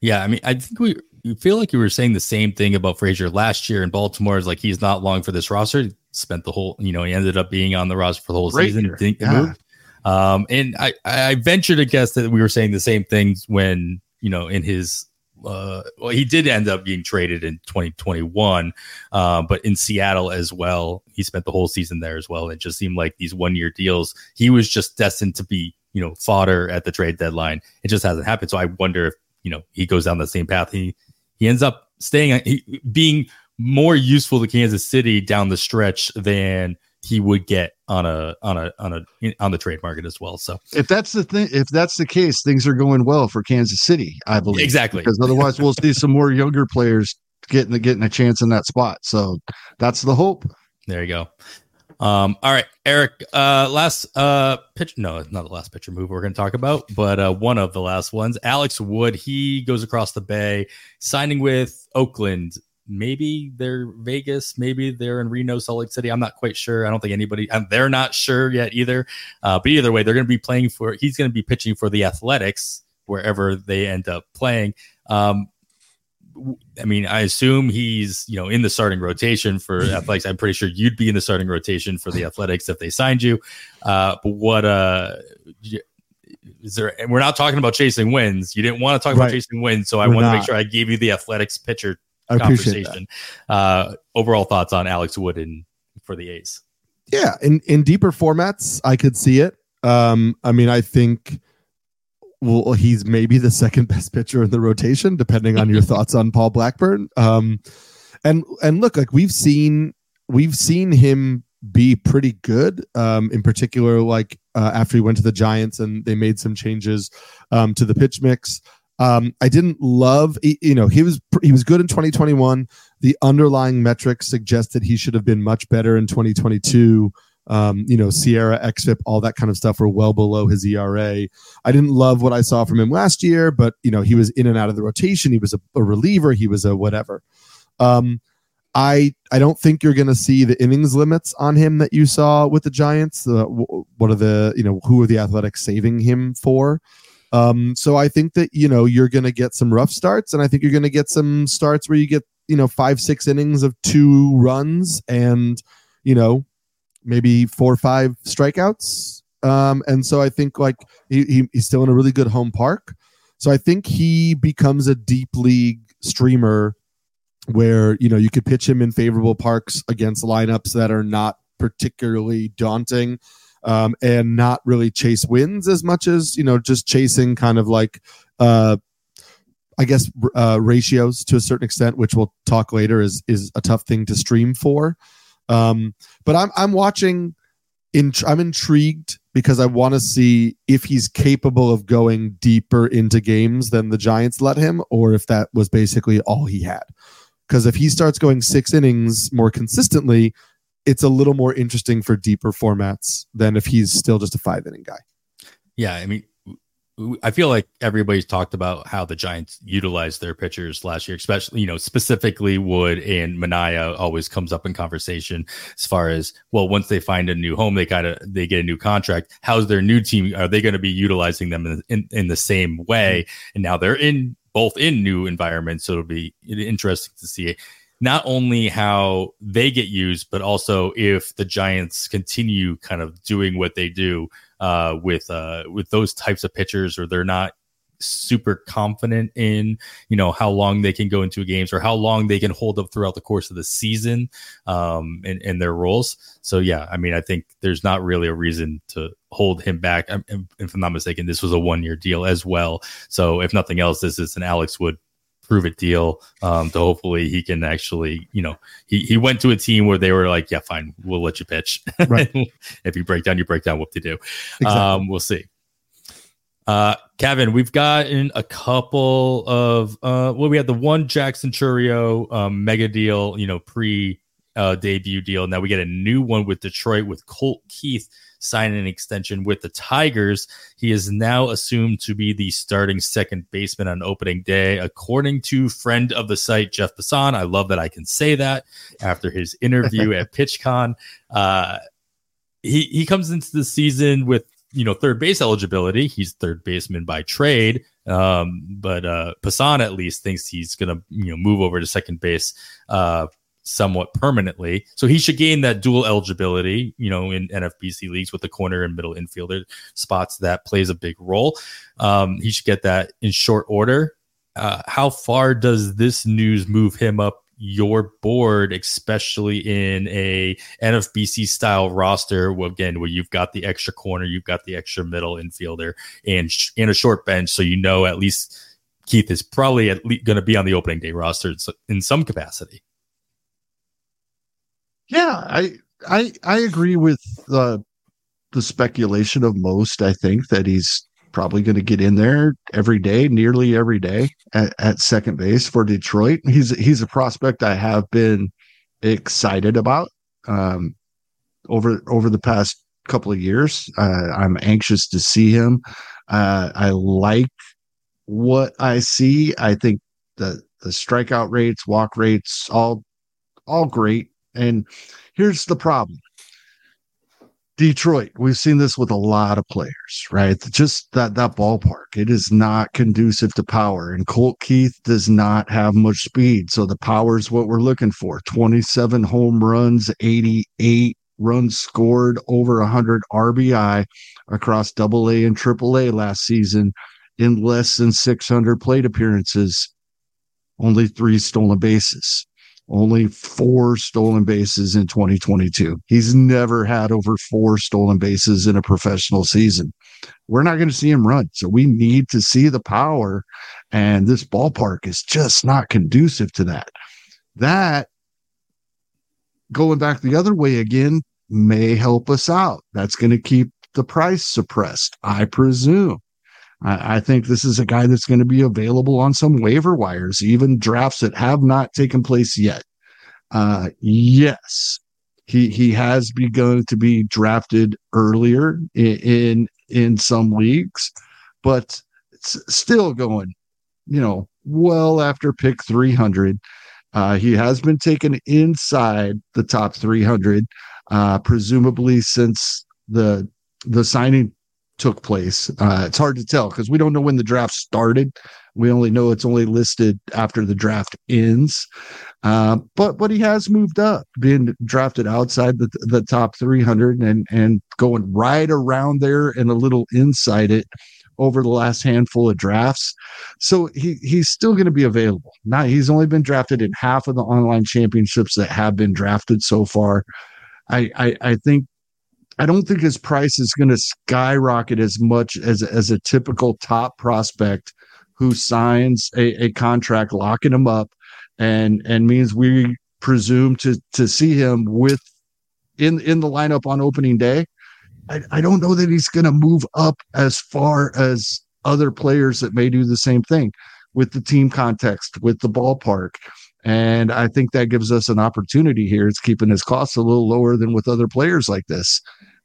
Yeah, I mean, I think we you feel like you were saying the same thing about Frazier last year in Baltimore. Is like he's not long for this roster. spent the whole, you know, he ended up being on the roster for the whole Great season. Didn't yeah. move. Um, and I, I venture to guess that we were saying the same things when, you know, in his, uh, well, he did end up being traded in 2021, uh, but in Seattle as well. He spent the whole season there as well. It just seemed like these one year deals, he was just destined to be, you know, fodder at the trade deadline. It just hasn't happened. So I wonder if, you know, he goes down the same path. He, he ends up staying, he, being more useful to Kansas City down the stretch than he would get on a on a on a on the trade market as well. So if that's the thing, if that's the case, things are going well for Kansas City, I believe. Exactly. Because otherwise, we'll see some more younger players getting getting a chance in that spot. So that's the hope. There you go. Um, all right, Eric. Uh, last uh pitch. No, not the last pitcher move we're going to talk about, but uh, one of the last ones. Alex Wood. He goes across the bay, signing with Oakland maybe they're Vegas, maybe they're in Reno, Salt Lake City. I'm not quite sure. I don't think anybody, and they're not sure yet either. Uh, but either way, they're going to be playing for. He's going to be pitching for the Athletics wherever they end up playing. Um, I mean, I assume he's you know in the starting rotation for Athletics. I'm pretty sure you'd be in the starting rotation for the Athletics if they signed you. Uh, but what uh, is there? And we're not talking about chasing wins. You didn't want to talk right. about chasing wins, so I want to make sure I gave you the Athletics pitcher I conversation. Uh, overall thoughts on Alex Wood and for the A's? Yeah, in in deeper formats, I could see it. Um, I mean, I think well, he's maybe the second best pitcher in the rotation, depending on your thoughts on Paul Blackburn. Um, and and look, like we've seen we've seen him be pretty good. Um, in particular, like uh, after he went to the Giants and they made some changes um, to the pitch mix. Um, I didn't love, you know, he was he was good in 2021. The underlying metrics suggested he should have been much better in 2022. Um, you know, SIERA, XFIP, all that kind of stuff were well below his ERA. I didn't love what I saw from him last year, but you know, he was in and out of the rotation. He was a, a reliever. He was a whatever. Um, I I don't think you're going to see the innings limits on him that you saw with the Giants. Uh, what are the you know who are the Athletics saving him for? Um, so I think that you know you're going to get some rough starts, and I think you're going to get some starts where you get you know five six innings of two runs, and you know maybe four or five strikeouts. Um, and so I think like he, he, he's still in a really good home park. So I think he becomes a deep league streamer where you know you could pitch him in favorable parks against lineups that are not particularly daunting um, and not really chase wins as much as you know just chasing kind of like uh, I guess uh, ratios to a certain extent, which we'll talk later is is a tough thing to stream for. Um, but I'm I'm watching. In, I'm intrigued because I want to see if he's capable of going deeper into games than the Giants let him, or if that was basically all he had. Because if he starts going six innings more consistently, it's a little more interesting for deeper formats than if he's still just a five inning guy. Yeah, I mean, I feel like everybody's talked about how the Giants utilized their pitchers last year, especially you know specifically Wood and Manaea always comes up in conversation as far as well once they find a new home they kind of they get a new contract. How's their new team? Are they going to be utilizing them in, in, in the same way? And now they're in both in new environments, so it'll be interesting to see not only how they get used, but also if the Giants continue kind of doing what they do uh, with uh, with those types of pitchers, or they're not super confident in you know how long they can go into games or how long they can hold up throughout the course of the season um in, in their roles. So yeah i mean i think there's not really a reason to hold him back. If i'm not mistaken this was a one year deal as well. So if nothing else this is an alex wood prove it deal um, to hopefully he can actually, you know, he, he went to a team where they were like, yeah, fine, we'll let you pitch. Right. if you break down, you break down what to do. Exactly. Um, we'll see. Uh, Kevin, we've gotten a couple of, uh, well, we had the one Jackson Chourio um, mega deal, you know, pre uh, debut deal. Now we get a new one with Detroit with Colt Keith signing an extension with the Tigers. He is now assumed to be the starting second baseman on opening day, according to friend of the site, Jeff Passan. I love that I can say that after his interview at PitchCon. Uh, he, he comes into the season with you know third base eligibility. He's third baseman by trade, um, but uh, Passan at least thinks he's going to you know move over to second base uh, somewhat permanently. So he should gain that dual eligibility, you know, in NFBC leagues with the corner and middle infielder spots. That plays a big role. Um, he should get that in short order. Uh, how far does this news move him up your board, especially in a NFBC style roster? Well, again, where you've got the extra corner, you've got the extra middle infielder, and in a short bench, so you know at least Keith is probably at least going to be on the opening day roster in some capacity. Yeah, I I I agree with the the speculation of most. I think that he's probably going to get in there every day, nearly every day at, at second base for Detroit. He's he's a prospect I have been excited about um, over over the past couple of years. Uh, I'm anxious to see him. Uh, I like what I see. I think the the strikeout rates, walk rates, all all great. And here's the problem Detroit, we've seen this with a lot of players, right? Just that that ballpark, it is not conducive to power. And Colt Keith does not have much speed. So the power is what we're looking for. 27 home runs, 88 runs scored, over 100 RBI across double A and triple A last season in less than 600 plate appearances, only three stolen bases only four stolen bases in 2022. He's never had over four stolen bases in a professional season. We're not going to see him run. So we need to see the power. And this ballpark is just not conducive to that. That going back the other way again may help us out. That's going to keep the price suppressed, I presume. I, I think this is a guy that's going to be available on some waiver wires, even drafts that have not taken place yet. Uh, yes, he he has begun to be drafted earlier in in, in some leagues, but it's still going, you know, well after pick 300. Uh, he has been taken inside the top 300, uh, presumably since the the signing took place. Uh, it's hard to tell because we don't know when the draft started. We only know it's only listed after the draft ends. Uh, but but he has moved up, being drafted outside the the top 300 and and going right around there and a little inside it over the last handful of drafts. So he he's still going to be available. Now he's only been drafted in half of the online championships that have been drafted so far. I I, I think I don't think his price is going to skyrocket as much as as a typical top prospect who signs a, a contract locking him up and and means we presume to to see him with in in the lineup on opening day. I, I don't know that he's going to move up as far as other players that may do the same thing with the team context, with the ballpark. And I think that gives us an opportunity here. It's keeping his costs a little lower than with other players like this.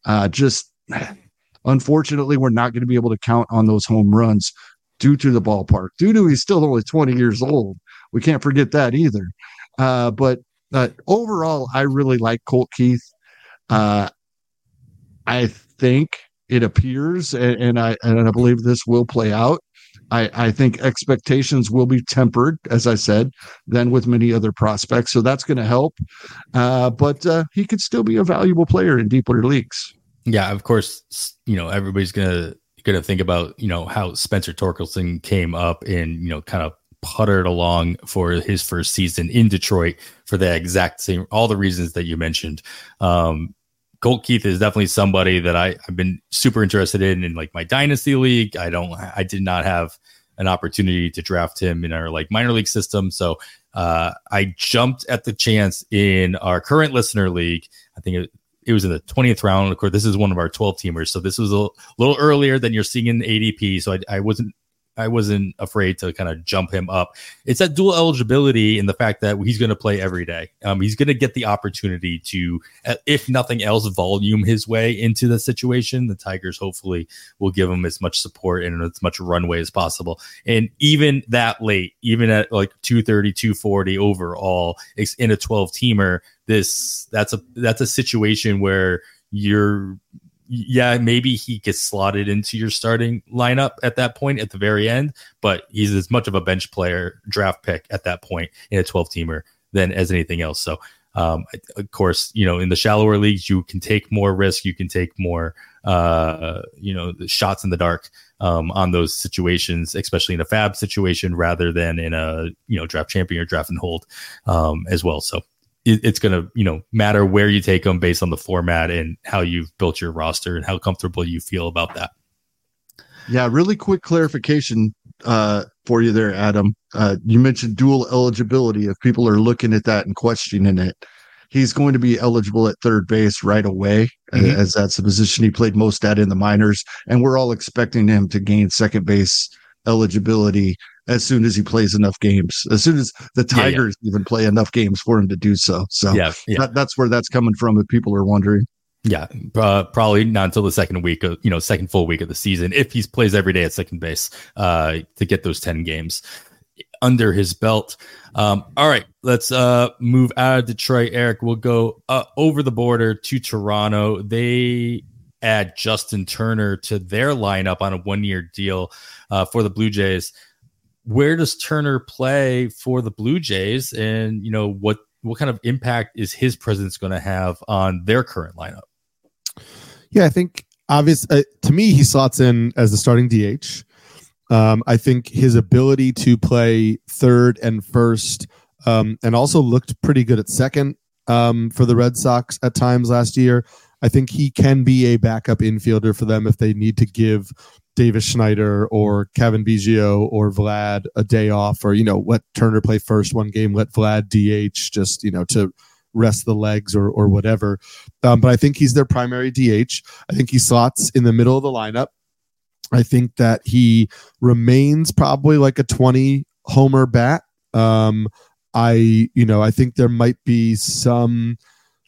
Uh, just unfortunately, we're not going to be able to count on those home runs due to the ballpark, due to he's still only 20 years old. We can't forget that either. Uh, but uh, overall, I really like Colt Keith. Uh, I think it appears, and, and, I and I believe this will play out I, I think expectations will be tempered, as I said, than with many other prospects. So that's going to help. Uh, but uh, he could still be a valuable player in deeper leagues. Yeah, of course. You know, everybody's gonna gonna think about you know how Spencer Torkelson came up and you know kind of puttered along for his first season in Detroit for the exact same all the reasons that you mentioned. Um, Colt Keith is definitely somebody that I, I've been super interested in in like my dynasty league. I don't, I did not have an opportunity to draft him in our like minor league system. So uh, I jumped at the chance in our current listener league. I think it, it was in the 20th round. Of course, this is one of our 12 teamers. So this was a little earlier than you're seeing in ADP. So I, I wasn't I wasn't afraid to kind of jump him up. It's that dual eligibility and the fact that he's going to play every day. Um, he's going to get the opportunity to, uh, if nothing else, volume his way into the situation. The Tigers hopefully will give him as much support and as much runway as possible. And even that late, even at like 230, 240 overall, in a 12 teamer, this that's a that's a situation where you're yeah, maybe he gets slotted into your starting lineup at that point at the very end, but he's as much of a bench player draft pick at that point in a 12 teamer than as anything else. So, um, of course, you know, in the shallower leagues, you can take more risk, you can take more, uh, you know, shots in the dark um, on those situations, especially in a FAAB situation rather than in a, you know, draft champion or draft and hold um, as well. So, it's going to you know matter where you take them based on the format and how you've built your roster and how comfortable you feel about that. Yeah, really quick clarification uh, for you there, Adam. Uh, you mentioned dual eligibility. If people are looking at that and questioning it, he's going to be eligible at third base right away, mm-hmm. as that's the position he played most at in the minors. And we're all expecting him to gain second base eligibility as soon as he plays enough games, as soon as the Tigers yeah, yeah. even play enough games for him to do so. So yeah, yeah. That, that's where that's coming from. If people are wondering. Yeah, uh, probably not until the second week of you know second full week of the season if he plays every day at second base uh, to get those ten games under his belt. Um, all right, let's uh, move out of Detroit. Eric, we'll go uh, over the border to Toronto. They add Justin Turner to their lineup on a one year deal uh, for the Blue Jays where does Turner play for the Blue Jays, and you know what what kind of impact is his presence going to have on their current lineup? Yeah, I think obvious uh, to me he slots in as the starting DH. Um, I think his ability to play third and first, um, and also looked pretty good at second um, for the Red Sox at times last year. I think he can be a backup infielder for them if they need to give Davis Schneider or Cavan Biggio or Vlad a day off, or you know, let Turner play first one game, let Vlad DH just you know to rest the legs or or whatever. Um, but I think he's their primary DH. I think he slots in the middle of the lineup. I think that he remains probably like a 20 homer bat. Um, I, you know, I think there might be some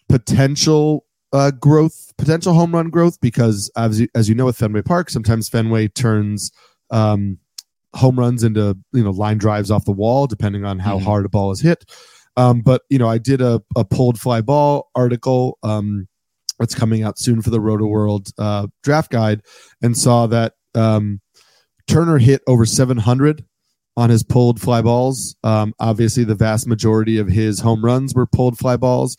potential uh, growth, potential home run growth, because as you, as you know with Fenway Park, sometimes Fenway turns um, home runs into you know line drives off the wall, depending on how mm-hmm. hard a ball is hit. Um, but you know, I did a, a pulled fly ball article um, that's coming out soon for the Rotoworld uh, draft guide, and saw that um, Turner hit over 700 on his pulled fly balls. Um, obviously, the vast majority of his home runs were pulled fly balls.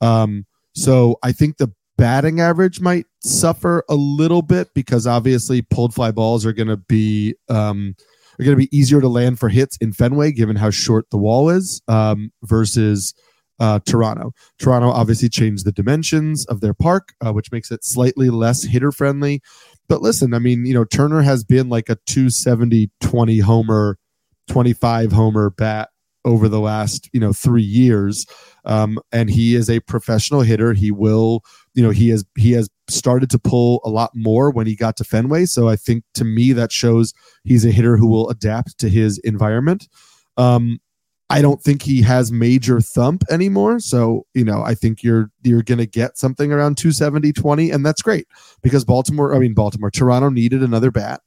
Um, so I think the batting average might suffer a little bit because obviously pulled fly balls are going to be um, are going to be easier to land for hits in Fenway given how short the wall is um, versus uh, Toronto. Toronto obviously changed the dimensions of their park, uh, which makes it slightly less hitter friendly. But listen, I mean, you know, Turner has been like a 270 20 homer, 25 homer bat over the last you know three years um, and he is a professional hitter. He will you know he has he has started to pull a lot more when he got to fenway. So i think to me that shows he's a hitter who will adapt to his environment. Um, i don't think he has major thump anymore. So you know i think you're you're gonna get something around 270 20 and that's great because baltimore i mean baltimore toronto needed another bat.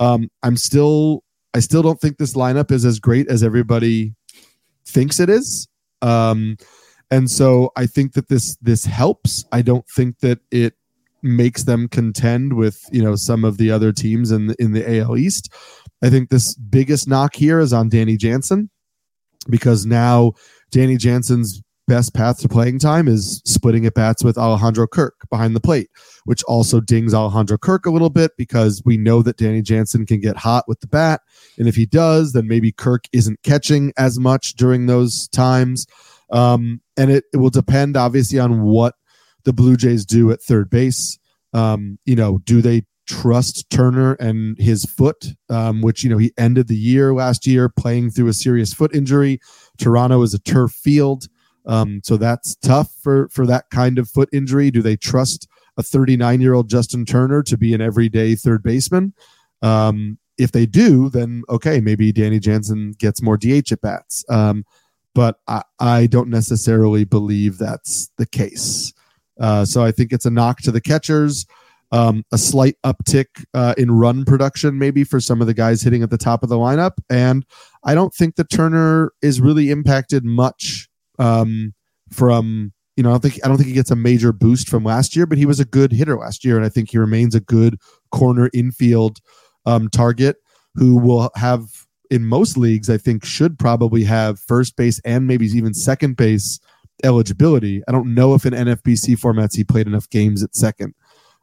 Um, i'm still I still don't think this lineup is as great as everybody thinks it is. Um, and so I think that this this helps. I don't think that it makes them contend with you know some of the other teams in the, in the AL East. I think this biggest knock here is on Danny Jansen because now Danny Jansen's best path to playing time is splitting at bats with Alejandro Kirk behind the plate, which also dings Alejandro Kirk a little bit because we know that Danny Jansen can get hot with the bat. And if he does, then maybe Kirk isn't catching as much during those times. Um, and it, it will depend, obviously, on what the Blue Jays do at third base. Um, you know, do they trust Turner and his foot, um, which you know he ended the year last year playing through a serious foot injury. Toronto is a turf field, um, so that's tough for for that kind of foot injury. Do they trust a 39 year old Justin Turner to be an everyday third baseman? Um, if they do, then okay, maybe Danny Jansen gets more DH at bats. Um, but I, I don't necessarily believe that's the case. Uh, so I think it's a knock to the catchers, um, a slight uptick uh, in run production, maybe for some of the guys hitting at the top of the lineup. And I don't think that Turner is really impacted much um, from you know. I don't think I don't think he gets a major boost from last year, but he was a good hitter last year, and I think he remains a good corner infield um, target who will have in most leagues, I think should probably have first base and maybe even second base eligibility. I don't know if in NFBC formats he played enough games at second,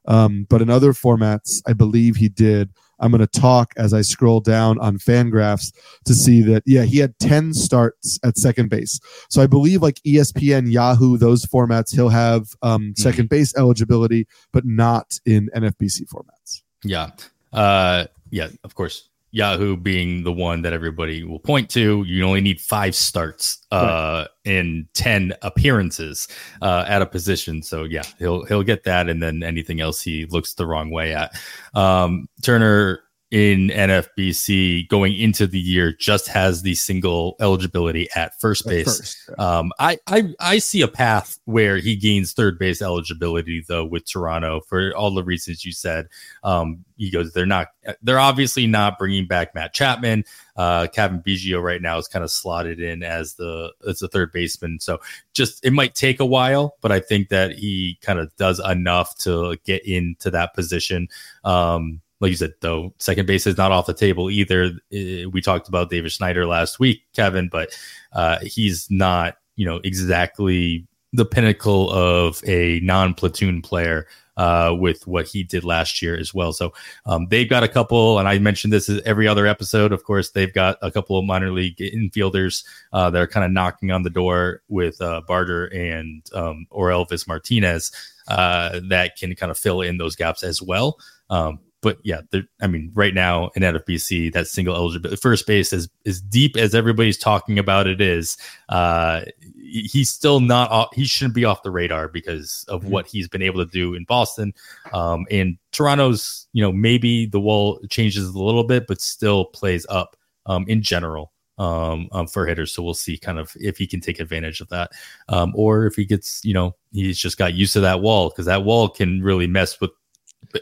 um, but in other formats, I believe he did. I'm going to talk as I scroll down on Fangraphs to see that yeah he had 10 starts at second base. So I believe like ESPN, Yahoo, those formats he'll have um, mm-hmm. second base eligibility, but not in NFBC formats. Yeah, uh, yeah, of course. Yahoo being the one that everybody will point to. You only need five starts uh, right. in ten appearances uh, at a position. So yeah, he'll he'll get that, and then anything else he looks the wrong way at. Um, Turner in NFBC going into the year just has the single eligibility at first base. At first, yeah. um, I, I I see a path where he gains third base eligibility though with Toronto for all the reasons you said. Um, he goes, they're not, they're obviously not bringing back Matt Chapman. Uh, Cavan Biggio right now is kind of slotted in as the as the third baseman. So just it might take a while, but I think that he kind of does enough to get into that position. Um, like you said, though, second base is not off the table either. We talked about Davis Schneider last week, Kevin, but uh, he's not, you know, exactly the pinnacle of a non platoon player uh, with what he did last year as well. So um, they've got a couple, and I mentioned this every other episode. Of course, they've got a couple of minor league infielders uh, that are kind of knocking on the door with uh, Barger and um, Orelvis Martinez uh, that can kind of fill in those gaps as well. Um, but yeah, I mean, right now in NFBC, that single eligibility first base as as deep as everybody's talking about it is, uh, he's still not. Off, he shouldn't be off the radar because of mm-hmm. what he's been able to do in Boston. Um, and Toronto's, you know, maybe the wall changes a little bit, but still plays up um, in general. Um, um, for hitters. So we'll see kind of if he can take advantage of that, um, or if he gets, you know, he's just got used to that wall because that wall can really mess with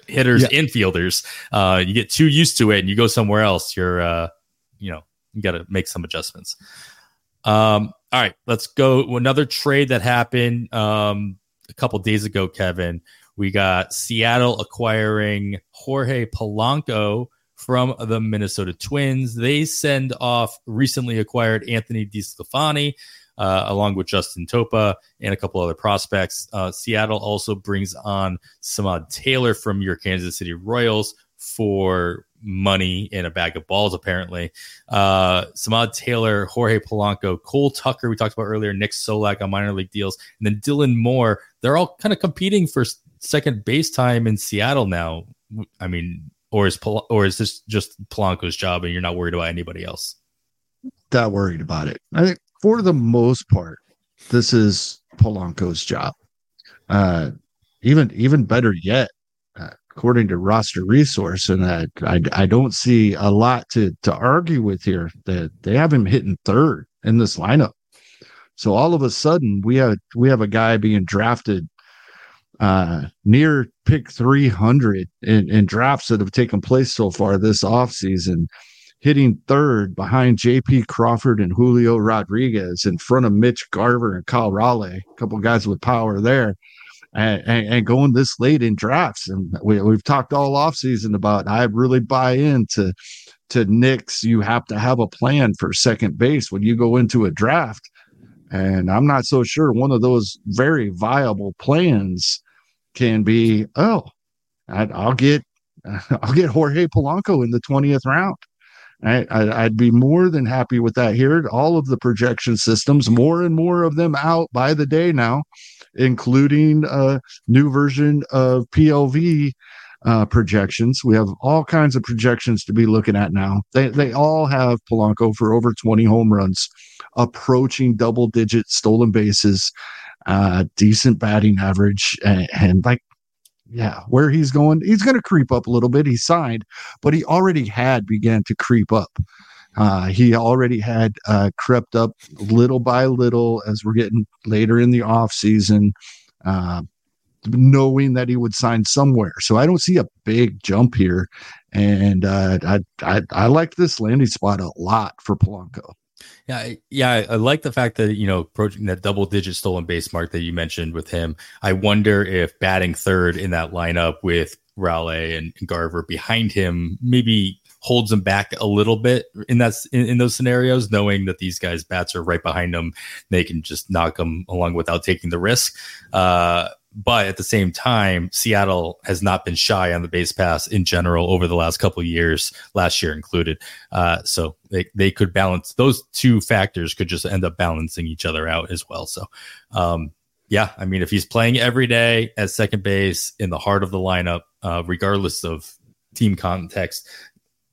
hitters, yeah. infielders. Uh, you get too used to it, and you go somewhere else. You're, uh, you know, you got to make some adjustments. Um, all right, let's go. Another trade that happened um, a couple days ago, Kevin. We got Seattle acquiring Jorge Polanco from the Minnesota Twins. They send off recently acquired Anthony DeSclafani uh, along with Justin Topa and a couple other prospects. Uh, Seattle also brings on Samad Taylor from your Kansas City Royals for money in a bag of balls, apparently. Uh, Samad Taylor, Jorge Polanco, Cole Tucker, we talked about earlier, Nick Solak on minor league deals, and then Dylan Moore. They're all kind of competing for second base time in Seattle now. I mean, or is or is this just Polanco's job and you're not worried about anybody else? That worried about it. I think for the most part, this is Polanco's job. Uh, even even better yet, uh, according to roster resource, and I, I I don't see a lot to to argue with here. That they have him hitting third in this lineup. So all of a sudden, we have we have a guy being drafted uh, near pick 300 in, in drafts that have taken place so far this offseason hitting third behind JP Crawford and Julio Rodriguez in front of Mitch Garver and Kyle Raleigh, a couple guys with power there. And, and, and, going this late in drafts. And we, we've talked all offseason about I really buy into to Nick's you have to have a plan for second base when you go into a draft. And I'm not so sure one of those very viable plans can be, oh, i will get I'll get Jorge Polanco in the 20th round. I, would be more than happy with that here. All of the projection systems, more and more of them out by the day now, including a new version of PLV uh, projections. We have all kinds of projections to be looking at now. They they all have Polanco for over 20 home runs, approaching double digit stolen bases, uh, decent batting average, and, and like yeah, where he's going, he's going to creep up a little bit. He signed, but he already had began to creep up. Uh, he already had uh, crept up little by little as we're getting later in the off season. Uh, knowing that he would sign somewhere. So I don't see a big jump here. And uh, I, I, I like this landing spot a lot for Polanco. Yeah, yeah, I like the fact that you know approaching that double digit stolen base mark that you mentioned with him. I wonder if batting third in that lineup with Raleigh and Garver behind him maybe holds him back a little bit in that in, in, those scenarios, knowing that these guys bats are right behind them, they can just knock them along without taking the risk. Uh, but at the same time, Seattle has not been shy on the base pass in general over the last couple years, last year included. Uh, so they, they could balance those two factors could just end up balancing each other out as well. So, um, yeah, I mean, if he's playing every day at second base in the heart of the lineup, uh, regardless of team context,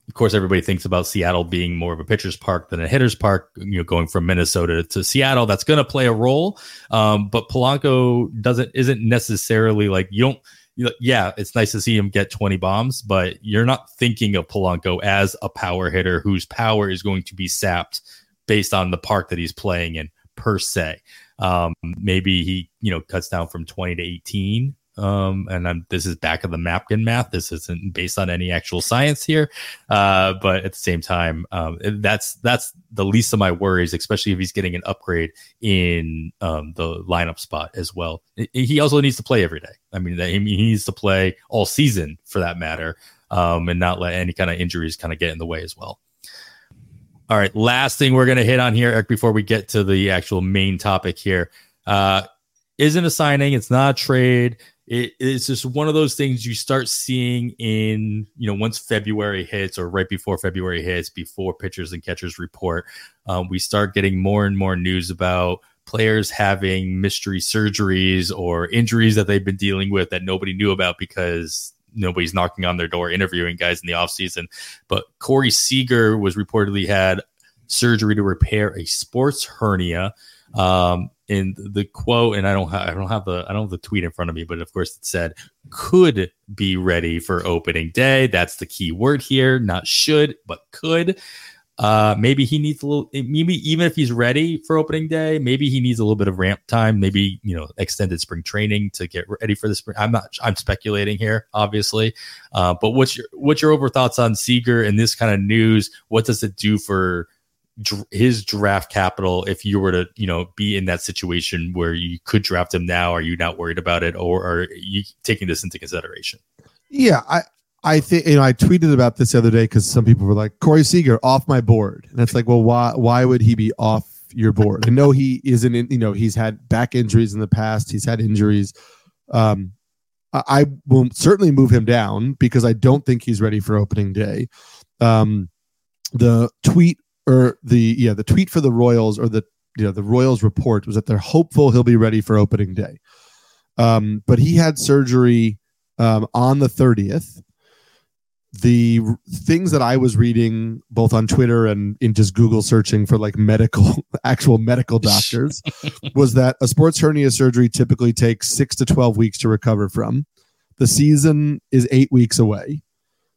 of course, everybody thinks about Seattle being more of a pitcher's park than a hitter's park. You know, going from Minnesota to Seattle, that's going to play a role. Um, but Polanco doesn't isn't necessarily like you don't. You know, yeah, it's nice to see him get 20 bombs, but you're not thinking of Polanco as a power hitter whose power is going to be sapped based on the park that he's playing in per se. Um, maybe he, you know, cuts down from 20 to 18 um, and I'm, this is back of the napkin math. This isn't based on any actual science here, uh, but at the same time, um, that's that's the least of my worries, especially if he's getting an upgrade in um, the lineup spot as well. He also needs to play every day. I mean, he needs to play all season for that matter, um, and not let any kind of injuries kind of get in the way as well. All right, last thing we're going to hit on here, Eric, before we get to the actual main topic here. Uh, isn't a signing. It's not a trade it, it's just one of those things you start seeing in you know once February hits or right before February hits, before pitchers and catchers report, um, we start getting more and more news about players having mystery surgeries or injuries that they've been dealing with that nobody knew about because nobody's knocking on their door interviewing guys in the offseason. But Corey Seager was reportedly had surgery to repair a sports hernia. Um, in the quote, and I don't have I don't have the I don't have the tweet in front of me, but of course it said could be ready for opening day. That's the key word here, not should, but could. Uh, maybe he needs a little. Maybe even if he's ready for opening day, maybe he needs a little bit of ramp time. Maybe you know extended spring training to get ready for the spring. I'm not. I'm speculating here, obviously. Uh, but what's your what's your over thoughts on Seager and this kind of news? What does it do for his draft capital if you were to you know be in that situation where you could draft him now are you not worried about it or are you taking this into consideration? Yeah i i think you know i tweeted about this the other day because some people were like corey seager off my board. And it's like well why why would he be off your board? I know he isn't in you know he's had back injuries in the past he's had injuries. Um I will certainly move him down because I don't think he's ready for opening day. Um, the tweet or the yeah the tweet for the Royals or the you know the Royals report was that they're hopeful he'll be ready for opening day. Um, but he had surgery um, on the 30th. The r- things that I was reading both on Twitter and in just Google searching for like medical, actual medical doctors, was that a sports hernia surgery typically takes six to 12 weeks to recover from. The season is eight weeks away.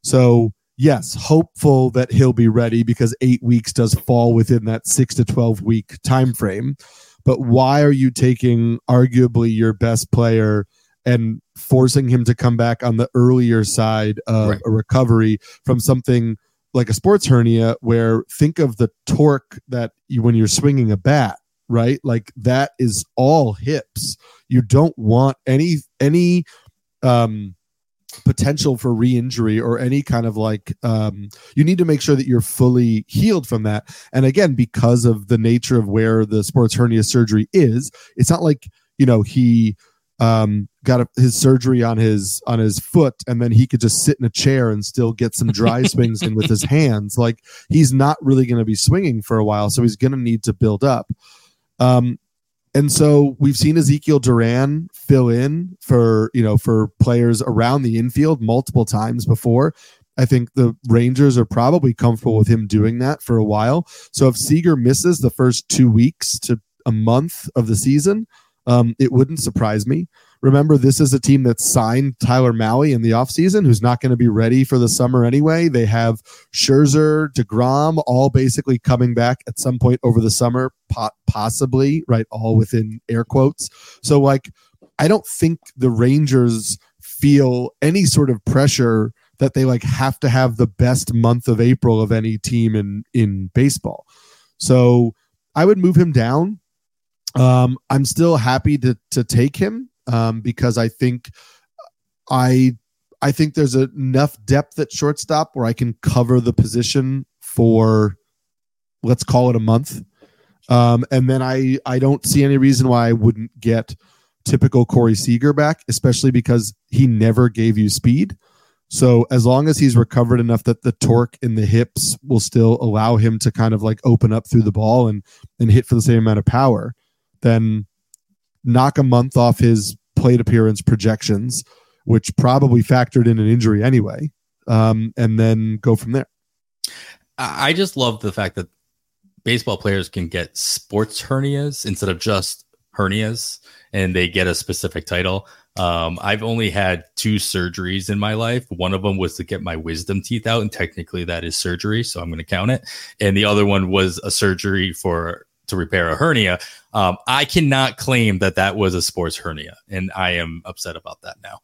So yes, hopeful that he'll be ready because eight weeks does fall within that six to 12 week time frame. But why are you taking arguably your best player and forcing him to come back on the earlier side of right. a recovery from something like a sports hernia where think of the torque that you, when you're swinging a bat right like that is all hips you don't want any any um potential for re-injury or any kind of like um, you need to make sure that you're fully healed from that. And again because of the nature of where the sports hernia surgery is it's not like you know he um, got a, his surgery on his on his foot and then he could just sit in a chair and still get some dry swings in with his hands. Like he's not really going to be swinging for a while so he's going to need to build up. Um, and so we've seen Ezequiel Duran fill in for you know for players around the infield multiple times before. I think the Rangers are probably comfortable with him doing that for a while. So if Seager misses the first two weeks to a month of the season, um, it wouldn't surprise me. Remember, this is a team that signed Tyler Mahle in the offseason, who's not going to be ready for the summer anyway. They have Scherzer, DeGrom, all basically coming back at some point over the summer, possibly, right? All within air quotes. So, like, I don't think the Rangers feel any sort of pressure that they like have to have the best month of April of any team in in baseball. So I would move him down. Um, I'm still happy to to take him um, because I think I I think there's enough depth at shortstop where I can cover the position for let's call it a month. Um, and then I I don't see any reason why I wouldn't get typical Corey Seager back, especially because he never gave you speed. So as long as he's recovered enough that the torque in the hips will still allow him to kind of like open up through the ball and and hit for the same amount of power, then knock a month off his plate appearance projections, which probably factored in an injury anyway, um, and then go from there. I just love the fact that baseball players can get sports hernias instead of just hernias, and they get a specific title. Um, I've only had two surgeries in my life. One of them was to get my wisdom teeth out, and technically that is surgery, so I'm going to count it. And the other one was a surgery for to repair a hernia. Um, I cannot claim that that was a sports hernia, and I am upset about that now.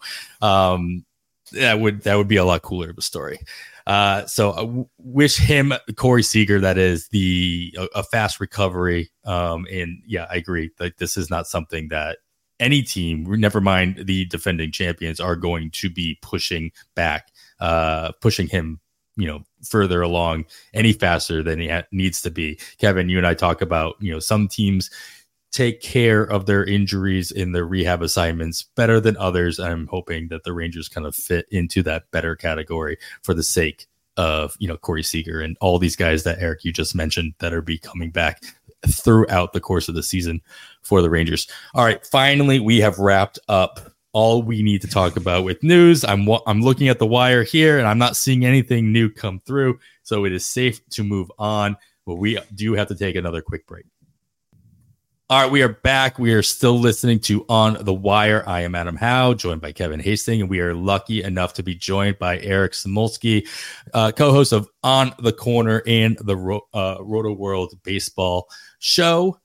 Um, that would that would be a lot cooler of a story. Uh, so I w- wish him Corey Seager that is the a, a fast recovery. Um, and yeah, I agree. Like this is not something that any team, never mind the defending champions, are going to be pushing back, uh, pushing him you know further along any faster than he ha- needs to be. Kevin you and i talk about you know some teams take care of their injuries in their rehab assignments better than others. I'm hoping that the rangers kind of fit into that better category for the sake of you know corey seager and all these guys that eric you just mentioned that are be coming back throughout the course of the season for the rangers. All right finally we have wrapped up all we need to talk about with news. I'm I'm looking at the wire here, and I'm not seeing anything new come through, so it is safe to move on. But we do have to take another quick break. All right, we are back. We are still listening to On the Wire. I am Adam Howe, joined by Kevin Hastings, and we are lucky enough to be joined by Eric Samulski, uh, co-host of On the Corner and the Ro- uh, Rotoworld Baseball Show,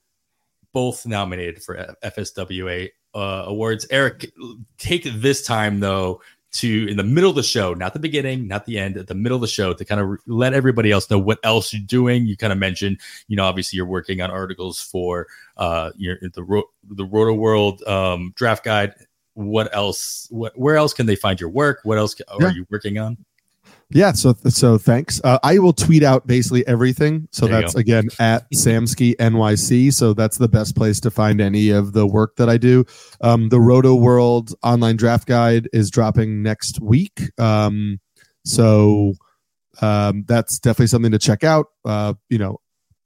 both nominated for FSWA uh, awards. Eric, take this time though to in the middle of the show, not the beginning, not the end, at the middle of the show to kind of re- let everybody else know what else you're doing. You kind of mentioned, you know, obviously you're working on articles for uh, your the Ro- the Rotoworld um, draft guide. What else? What where else can they find your work? What else are yeah. you working on? Yeah, so so thanks. Uh, I will tweet out basically everything. So there that's again at Samsky NYC. So that's the best place to find any of the work that I do. Um, the Rotoworld online draft guide is dropping next week. Um, so um, that's definitely something to check out. Uh, you know,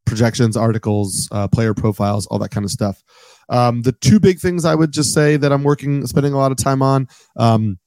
projections, articles, uh, player profiles, all that kind of stuff. Um, the two big things I would just say that I'm working, spending a lot of time on. Um,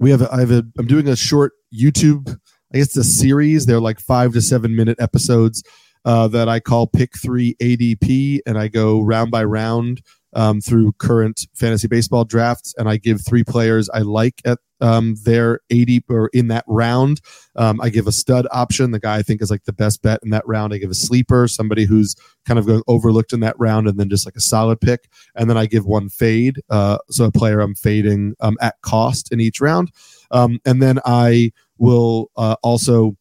we have I have, a, I'm doing a short YouTube I guess a series. They're like five to seven minute episodes uh, that I call Pick Three ADP, and I go round by round um, through current fantasy baseball drafts, and I give three players I like at um, their ADP or in that round. Um, I give a stud option, the guy I think is like the best bet in that round. I give a sleeper, somebody who's kind of going overlooked in that round, and then just like a solid pick. And then I give one fade, uh, so a player I'm fading um, at cost in each round. Um, and then I will uh, also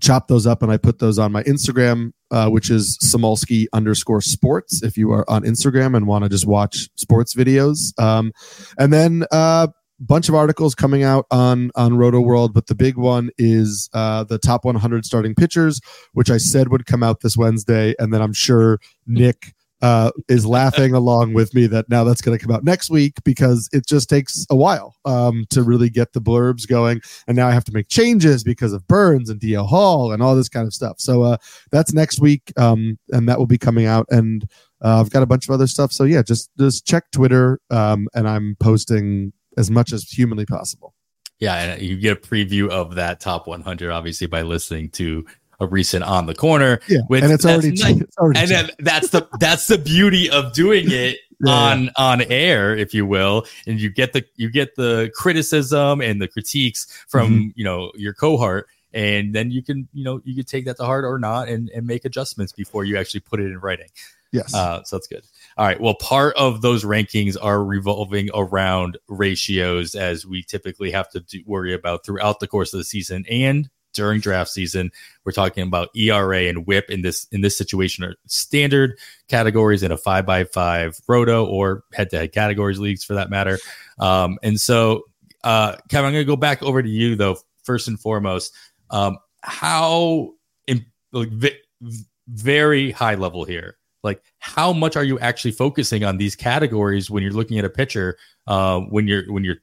chop those up and I put those on my Instagram, uh, which is Samulski underscore sports. If you are on Instagram and want to just watch sports videos, um, and then a uh, bunch of articles coming out on on Rotoworld, but the big one is uh, the top 100 starting pitchers, which I said would come out this Wednesday, and then I'm sure Nick uh, is laughing along with me that now that's going to come out next week because it just takes a while um, to really get the blurbs going. And now I have to make changes because of Burnes and DL Hall and all this kind of stuff. So uh, that's next week, um, and that will be coming out. And Uh, I've got a bunch of other stuff. So yeah, just just check Twitter, um, and I'm posting as much as humanly possible. Yeah, and you get a preview of that top 100 obviously by listening to a recent on the corner. Yeah, and it's already, nice. it's already and then that's the that's the beauty of doing it yeah. on on air, if you will, and you get the you get the criticism and the critiques from mm-hmm. you know your cohort, and then you can you know you can take that to heart or not, and and make adjustments before you actually put it in writing. Yes, uh, so that's good. All right. Well, part of those rankings are revolving around ratios, as we typically have to do, worry about throughout the course of the season and during draft season. We're talking about ERA and WHIP in this in this situation are standard categories in a five by five roto or head to head categories leagues for that matter. Um, and so, uh, Kevin, I'm going to go back over to you though. First and foremost, um, how in, like, very high level here. Like, how much are you actually focusing on these categories when you're looking at a pitcher? Uh, when you're when you're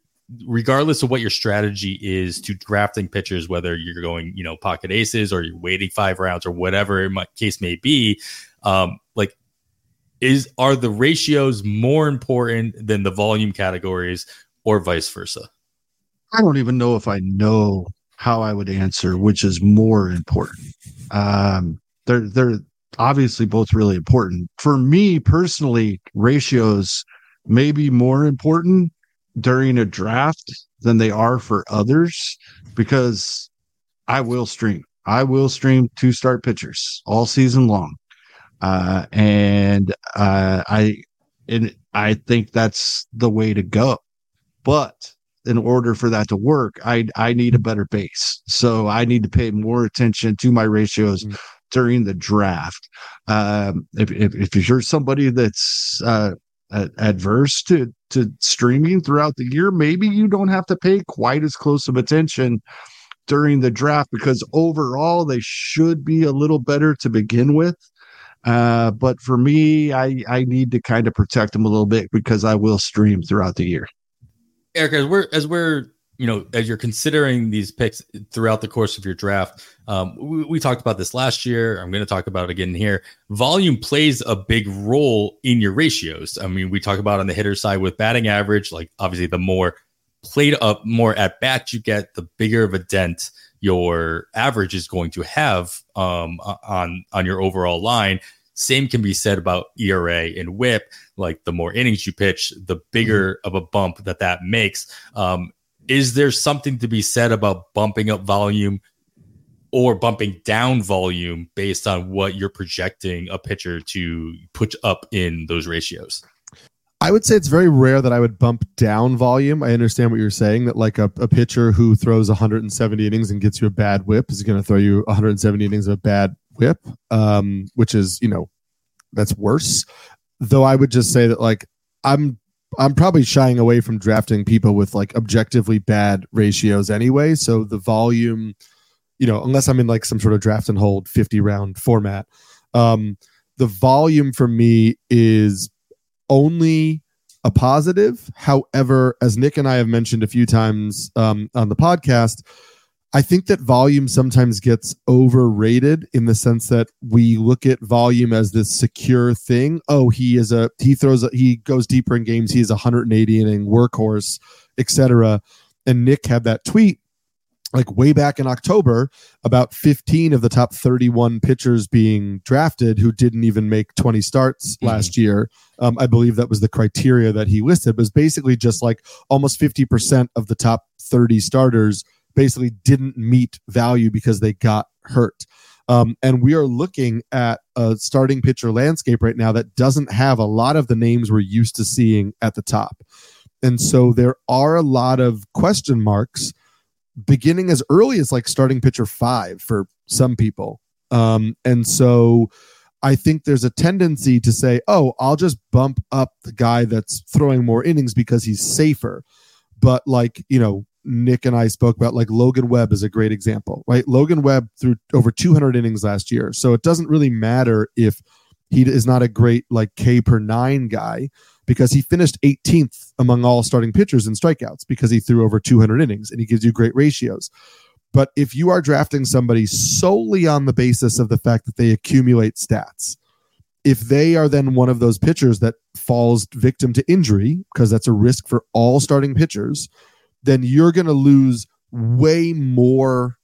regardless of what your strategy is to drafting pitchers, whether you're going, you know, pocket aces or you're waiting five rounds or whatever in my case may be, um, like is are the ratios more important than the volume categories or vice versa? I don't even know if I know how I would answer which is more important. Um, they're they're obviously both really important. For me personally, ratios may be more important during a draft than they are for others because I will stream. I will stream two start pitchers all season long. Uh, and uh, I and I think that's the way to go. But in order for that to work, I I need a better base. So I need to pay more attention to my ratios mm-hmm. during the draft. Um, if, if, if you're somebody that's uh, adverse to to streaming throughout the year, maybe you don't have to pay quite as close of attention during the draft because overall they should be a little better to begin with. Uh, but for me, I I need to kind of protect them a little bit because I will stream throughout the year. Eric, as we're as we're you know, as you're considering these picks throughout the course of your draft, um, we, we, talked about this last year. I'm going to talk about it again here. Volume plays a big role in your ratios. I mean, we talk about on the hitter side with batting average, like obviously the more played up, more at bat you get, the bigger of a dent your average is going to have um, on on your overall line. Same can be said about ERA and WHIP. Like the more innings you pitch, the bigger mm-hmm. of a bump that that makes. Um, is there something to be said about bumping up volume or bumping down volume based on what you're projecting a pitcher to put up in those ratios? I would say it's very rare that I would bump down volume. I understand what you're saying that like a, a pitcher who throws 170 innings and gets you a bad whip is going to throw you 170 innings of a bad whip, um, which is, you know, that's worse. Though I would just say that like I'm I'm probably shying away from drafting people with like objectively bad ratios anyway. So the volume, you know, unless I'm in like some sort of draft and hold 50 round format, um, the volume for me is only a positive. However, as Nick and I have mentioned a few times um, on the podcast, I think that volume sometimes gets overrated in the sense that we look at volume as this secure thing. Oh, he is a he throws a, he goes deeper in games. He is a 180 inning workhorse, etc. And Nick had that tweet like way back in October about 15 of the top 31 pitchers being drafted who didn't even make 20 starts mm-hmm. last year. Um, I believe that was the criteria that he listed. It was basically just like almost 50% of the top 30 starters basically didn't meet value because they got hurt. Um, and we are looking at a starting pitcher landscape right now that doesn't have a lot of the names we're used to seeing at the top. And so there are a lot of question marks beginning as early as like starting pitcher five for some people. Um, and so I think there's a tendency to say, oh, I'll just bump up the guy that's throwing more innings because he's safer. But like, you know, Nick and I spoke about, like Logan Webb is a great example, right? Logan Webb threw over 200 innings last year. So it doesn't really matter if he is not a great like K per nine guy because he finished 18th among all starting pitchers in strikeouts because he threw over 200 innings and he gives you great ratios. But if you are drafting somebody solely on the basis of the fact that they accumulate stats, if they are then one of those pitchers that falls victim to injury, because that's a risk for all starting pitchers, then you're going to lose way more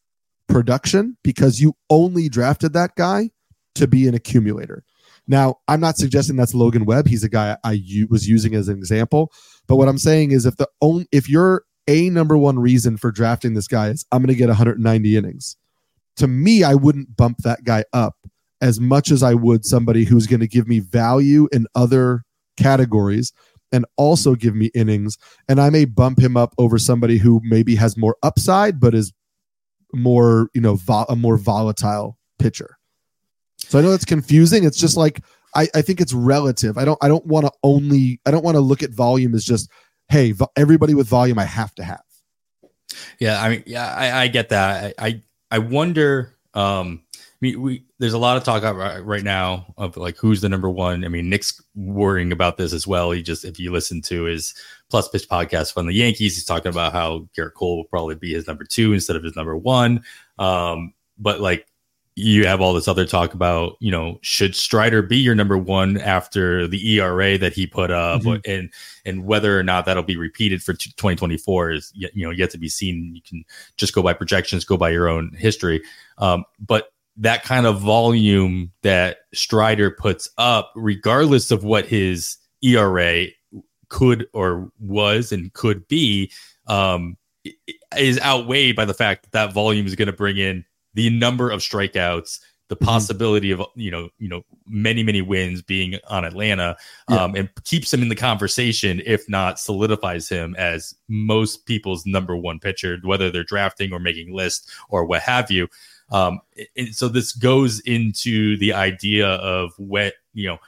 production because you only drafted that guy to be an accumulator. Now, I'm not suggesting that's Logan Webb. He's a guy I u- was using as an example. But what I'm saying is, if the only if your a number one reason for drafting this guy is I'm going to get 190 innings, to me, I wouldn't bump that guy up as much as I would somebody who's going to give me value in other categories and also give me innings. And I may bump him up over somebody who maybe has more upside, but is more, you know, vo- a more volatile pitcher. So I know that's confusing. It's just like I, I think it's relative. I don't I don't want to only I don't want to look at volume as just hey vo- everybody with volume I have to have. Yeah, I mean, yeah, I, I get that. I, I, I wonder. Um, I mean, we there's a lot of talk right, right now of like who's the number one. I mean, Nick's worrying about this as well. He just if you listen to his Plus Pitch podcast from the Yankees, he's talking about how Gerrit Cole will probably be his number two instead of his number one. Um, but like you have all this other talk about, you know, should Strider be your number one after the ERA that he put up, Mhm. and and whether or not that'll be repeated for 2024 is yet, you know yet to be seen. You can just go by projections, go by your own history, um, but that kind of volume that Strider puts up, regardless of what his ERA could or was and could be, um, is outweighed by the fact that that volume is going to bring in the number of strikeouts, the Mhm. possibility of you know you know many many wins being on Atlanta, Yeah. um, and keeps him in the conversation, if not solidifies him as most people's number one pitcher, whether they're drafting or making lists or what have you. Um, and so this goes into the idea of what you know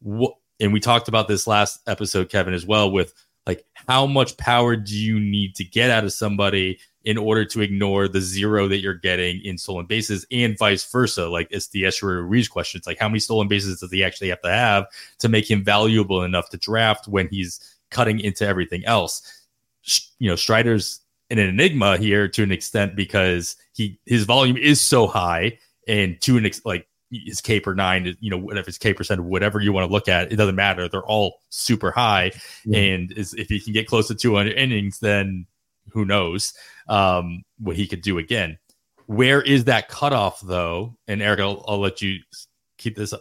what and we talked about this last episode kevin as well with like how much power do you need to get out of somebody in order to ignore the zero that you're getting in stolen bases and vice versa? Like it's the Esteury Ruiz question. It's like how many stolen bases does he actually have to have to make him valuable enough to draft when he's cutting into everything else? You know strider's an enigma here to an extent because he his volume is so high and to an ex- like his K per nine, you know, whatever his K percent, whatever you want to look at, it doesn't matter. They're all super high, Yeah. and is, if he can get close to 200 innings, then who knows um, what he could do again. Where is that cutoff though? And Eric, I'll, I'll let you keep this uh,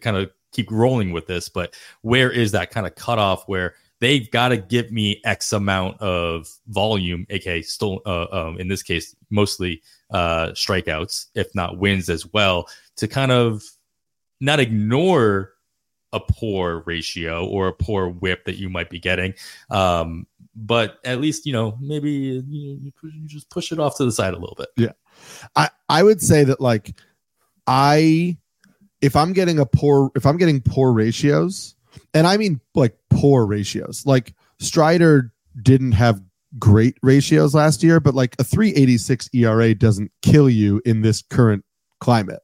kind of keep rolling with this, but where is that kind of cutoff where they've got to give me X amount of volume, aka still uh, um, in this case mostly uh, strikeouts, if not wins as well, to kind of not ignore a poor ratio or a poor whip that you might be getting, um, but at least you know maybe you, you, push, you just push it off to the side a little bit. Yeah, I I would say that like I if I'm getting a poor if I'm getting poor ratios, and I mean like poor ratios, like Strider didn't have great ratios last year, but like a 386 ERA doesn't kill you in this current climate.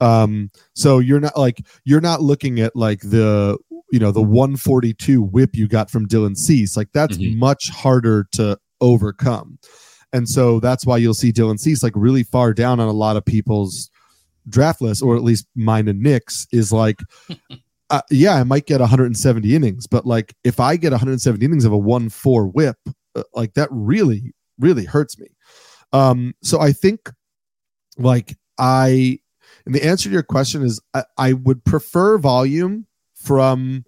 Um, so you're not like you're not looking at like the you know the 142 whip you got from Dylan Cease. Like that's Mhm. much harder to overcome. And so that's why you'll see Dylan Cease like really far down on a lot of people's draft lists, or at least mine and Nick's, is like, uh, yeah, I might get 170 innings, but like if I get 170 innings of a 1 4 whip, uh, like that really, really hurts me. Um, so I think like I, and the answer to your question is I, I would prefer volume from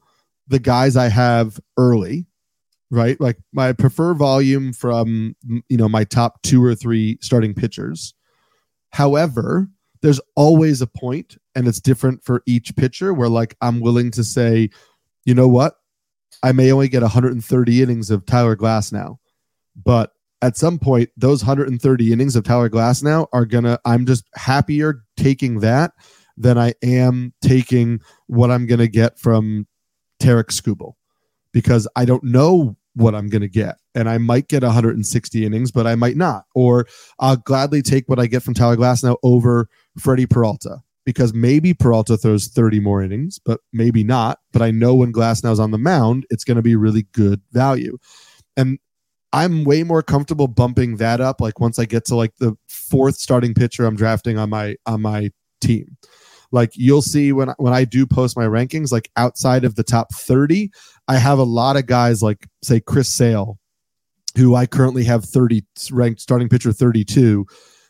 the guys I have early right? Like my prefer volume from you know my top two or three starting pitchers. However, there's always a point, and it's different for each pitcher. Where like I'm willing to say, you know what, I may only get 130 innings of Tyler Glasnow, but at some point, those 130 innings of Tyler Glasnow are gonna. I'm just happier taking that than I am taking what I'm gonna get from Tarek Skubal because I don't know what I'm going to get. And I might get 160 innings, but I might not. Or I'll gladly take what I get from Tyler Glasnow over Freddie Peralta because maybe Peralta throws 30 more innings, but maybe not. But I know when Glasnow's on the mound, it's going to be really good value. And I'm way more comfortable bumping that up like once I get to like the fourth starting pitcher I'm drafting on my on my team. like you'll see when when I do post my rankings, like outside of the top 30, I have a lot of guys like say Chris Sale, who I currently have 30 ranked starting pitcher 32,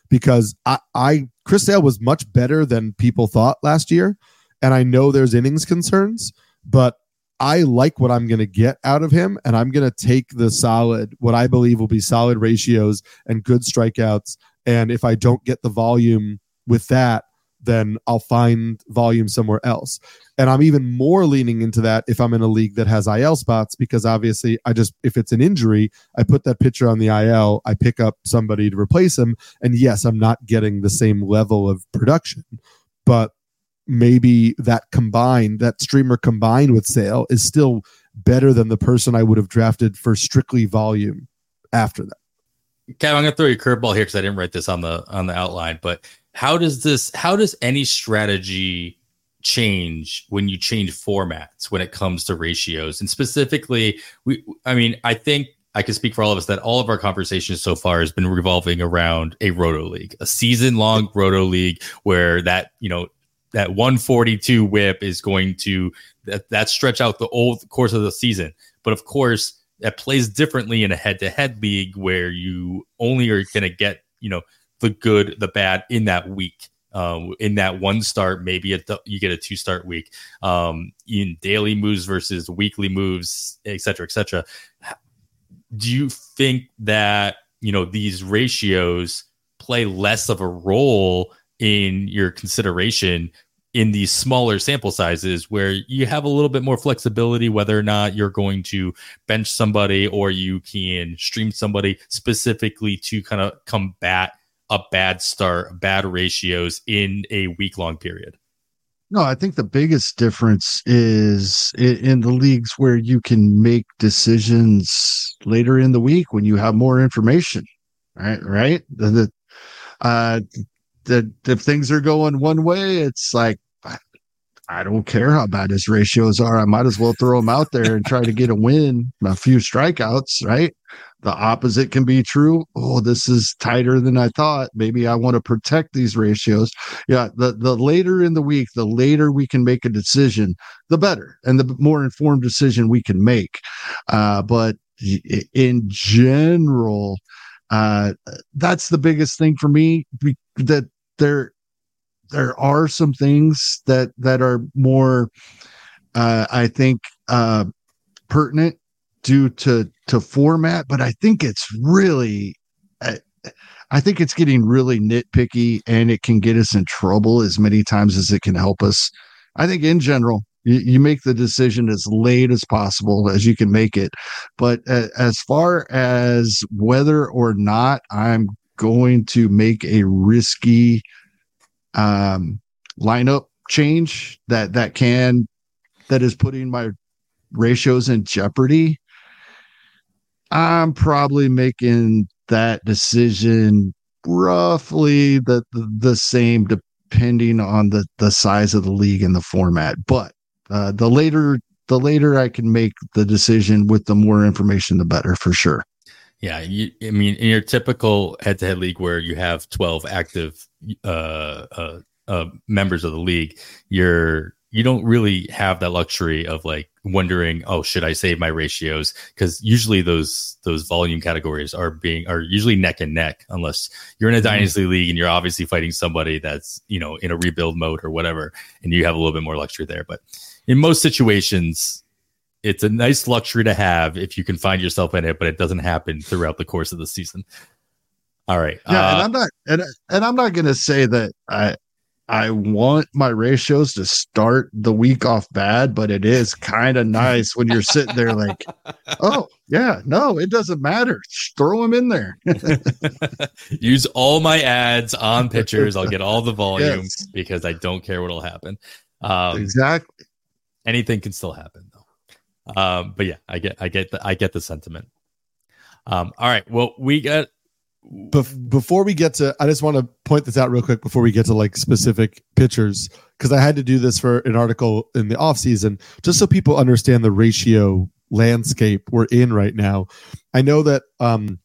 because I, I Chris Sale was much better than people thought last year. And I know there's innings concerns, but I like what I'm going to get out of him, and I'm going to take the solid, what I believe will be solid ratios and good strikeouts. And if I don't get the volume with that, then I'll find volume somewhere else. And I'm even more leaning into that if I'm in a league that has IL spots because obviously I just if it's an injury, I put that pitcher on the IL, I pick up somebody to replace him, and yes, I'm not getting the same level of production, but maybe that combined, that streamer combined with Sale is still better than the person I would have drafted for strictly volume after that. Kev, I'm gonna throw you a curveball here because I didn't write this on the on the outline, but how does this how does any strategy change when you change formats when it comes to ratios? And specifically we i mean i think i can speak for all of us that all of our conversations so far has been revolving around a roto league a season long roto league where that you know that 142 whip is going to that, that stretch out the old course of the season. But of course that plays differently in a head to head league where you only are going to get you know the good, the bad in that week. Uh, in that one start, maybe a, you get a two start week. Um, in daily moves versus weekly moves, et cetera, et cetera. Do you think that you know these ratios play less of a role in your consideration in these smaller sample sizes where you have a little bit more flexibility whether or not you're going to bench somebody or you can stream somebody specifically to kind of combat a bad start, bad ratios in a week long period? No, I think the biggest difference is in the leagues where you can make decisions later in the week when you have more information. Right, right. The, the uh, the if things are going one way, it's like I don't care how bad his ratios are. I might as well throw him out there and try to get a win, a few strikeouts, right? The opposite can be true. Oh, this is tighter than I thought. Maybe I want to protect these ratios. Yeah, the the later in the week, the later we can make a decision, the better, and the more informed decision we can make. Uh, but in general, uh, that's the biggest thing for me. That there there are some things that that are more uh, I think uh, pertinent due to to format, but I think it's really I, think it's getting really nitpicky and it can get us in trouble as many times as it can help us. I think in general, you, you make the decision as late as possible as you can make it. But uh, as far as whether or not I'm going to make a risky um, lineup change that that can that is putting my ratios in jeopardy i'm probably making that decision roughly the, the, the same depending on the the size of the league and the format. But uh, the later the later i can make the decision with the more information the better for sure yeah, you, I mean, in your typical head-to-head league where you have twelve active uh, uh, uh, members of the league, you're you don't really have that luxury of like wondering, oh, should I save my ratios? Because usually those those volume categories are being are usually neck and neck, unless you're in a mm-hmm. dynasty league and you're obviously fighting somebody that's you know in a rebuild mode or whatever, and you have a little bit more luxury there. But in most situations, it's a nice luxury to have if you can find yourself in it, but it doesn't happen throughout the course of the season. All right. Yeah, uh, and I'm not and, and I'm not gonna say that I I want my ratios to start the week off bad, but it is kind of nice when you're sitting there like, oh yeah, no, it doesn't matter. Just throw them in there. Use all my ads on pitchers. I'll get all the volume yes. because I don't care what'll happen. Um, exactly. Anything can still happen. Um, but yeah, I get, I get the, I get the sentiment. Um, all right. Well, we got. Bef- before we get to, I just want to point this out real quick before we get to like specific pictures because I had to do this for an article in the off season just so people understand the ratio landscape we're in right now. I know that, um,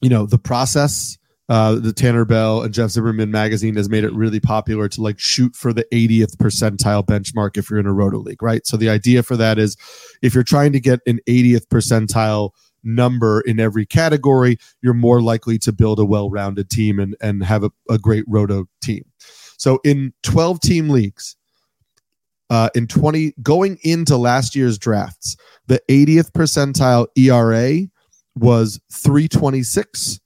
you know, the process uh, the Tanner Bell and Jeff Zimmerman magazine has made it really popular to like shoot for the 80th percentile benchmark if you're in a roto league, right? So the idea for that is if you're trying to get an 80th percentile number in every category, you're more likely to build a well-rounded team and and have a, a great roto team. So in 12 team leagues, uh, in 20 going into last year's drafts, the 80th percentile ERA was 326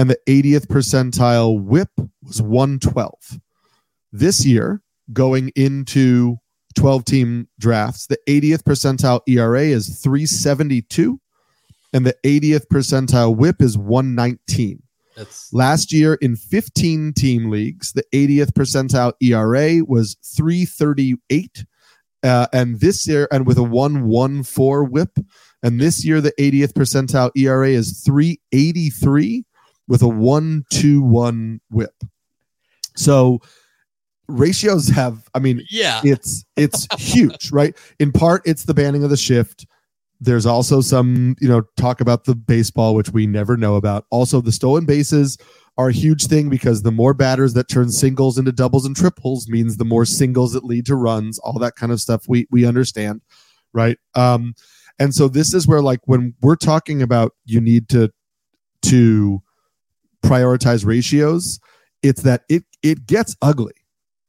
and the 80th percentile whip was 112. This year, going into 12 team drafts, the 80th percentile ERA is 372 and the 80th percentile whip is 119. That's Last year in 15 team leagues, the 80th percentile ERA was 338. Uh, and this year, and with a 114 whip, and this year the 80th percentile ERA is 383 with a 121 whip. So ratios have, I mean, yeah. it's it's huge, right? In part, it's the banning of the shift. There's also some, you know, talk about the baseball, which we never know about. Also, the stolen bases are a huge thing because the more batters that turn singles into doubles and triples means the more singles that lead to runs, all that kind of stuff. We we understand, right? Um, and so this is where, like, when we're talking about you need to to prioritize ratios, it's that it it gets ugly.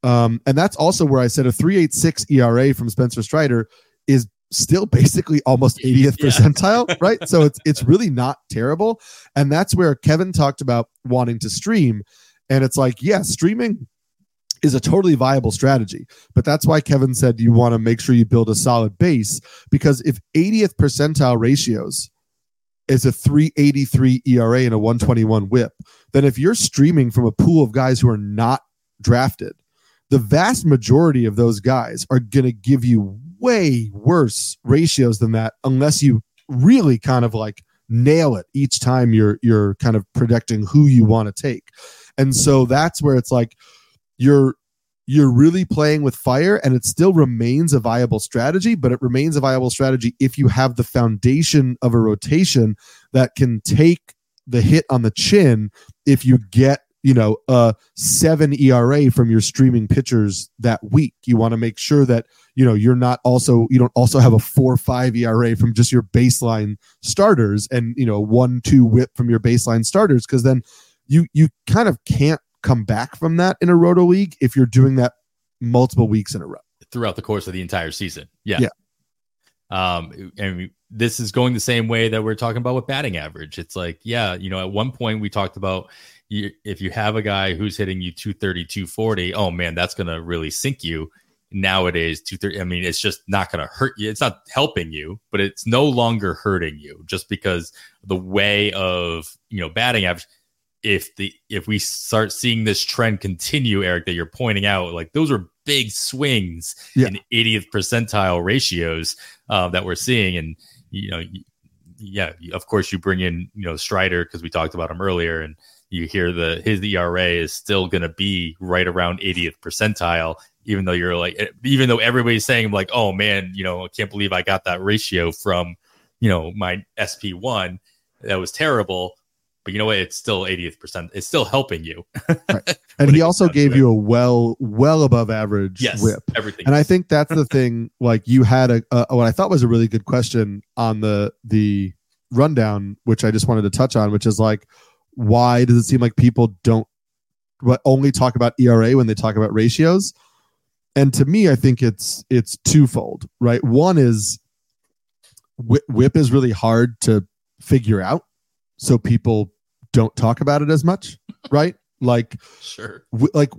Um, and that's also where I said a 386 ERA from Spencer Strider is still basically almost 80th Yeah. percentile, right? So it's it's really not terrible. And that's where Kevin talked about wanting to stream. And it's like, yeah, streaming is a totally viable strategy. But that's why Kevin said you want to make sure you build a solid base because if 80th percentile ratios is a 383 ERA and a 121 whip, then if you're streaming from a pool of guys who are not drafted, the vast majority of those guys are going to give you way worse ratios than that unless you really kind of like nail it each time you're you're kind of predicting who you want to take. And so that's where it's like you're you're really playing with fire and it still remains a viable strategy but it remains a viable strategy if you have the foundation of a rotation that can take the hit on the chin if you get you know a 7 ERA from your streaming pitchers that week. You want to make sure that you know you're not also you don't also have a 4 5 ERA from just your baseline starters and you know 1 2 whip from your baseline starters cuz then you you kind of can't come back from that in a roto league if you're doing that multiple weeks in a row. throughout the course of the entire season. Yeah. Yeah. Um, and this is going the same way that we're talking about with batting average. It's like, yeah, you know, at one point we talked about you, if you have a guy who's hitting you 230, 240, oh man, that's going to really sink you. Nowadays, 230, I mean, it's just not going to hurt you. It's not helping you, but it's no longer hurting you just because the way of, you know, batting average if the if we start seeing this trend continue, Eric, that you're pointing out, like those are big swings Yeah. in 80th percentile ratios uh, that we're seeing, and you know, yeah, of course you bring in you know Strider because we talked about him earlier, and you hear the his ERA is still going to be right around 80th percentile, even though you're like, even though everybody's saying like, oh man, you know, I can't believe I got that ratio from you know my SP one, that was terrible. But you know what? It's still 80th percent. It's still helping you. And he also gave you a well well above average Yes, whip. everything. And I think that's the thing. Like you had a, a what I thought was a really good question on the the rundown, which I just wanted to touch on, which is like, why does it seem like people don't but only talk about ERA when they talk about ratios? And to me, I think it's it's twofold, right? One is whip, whip is really hard to figure out, so people don't talk about it as much, right? Like sure. w- like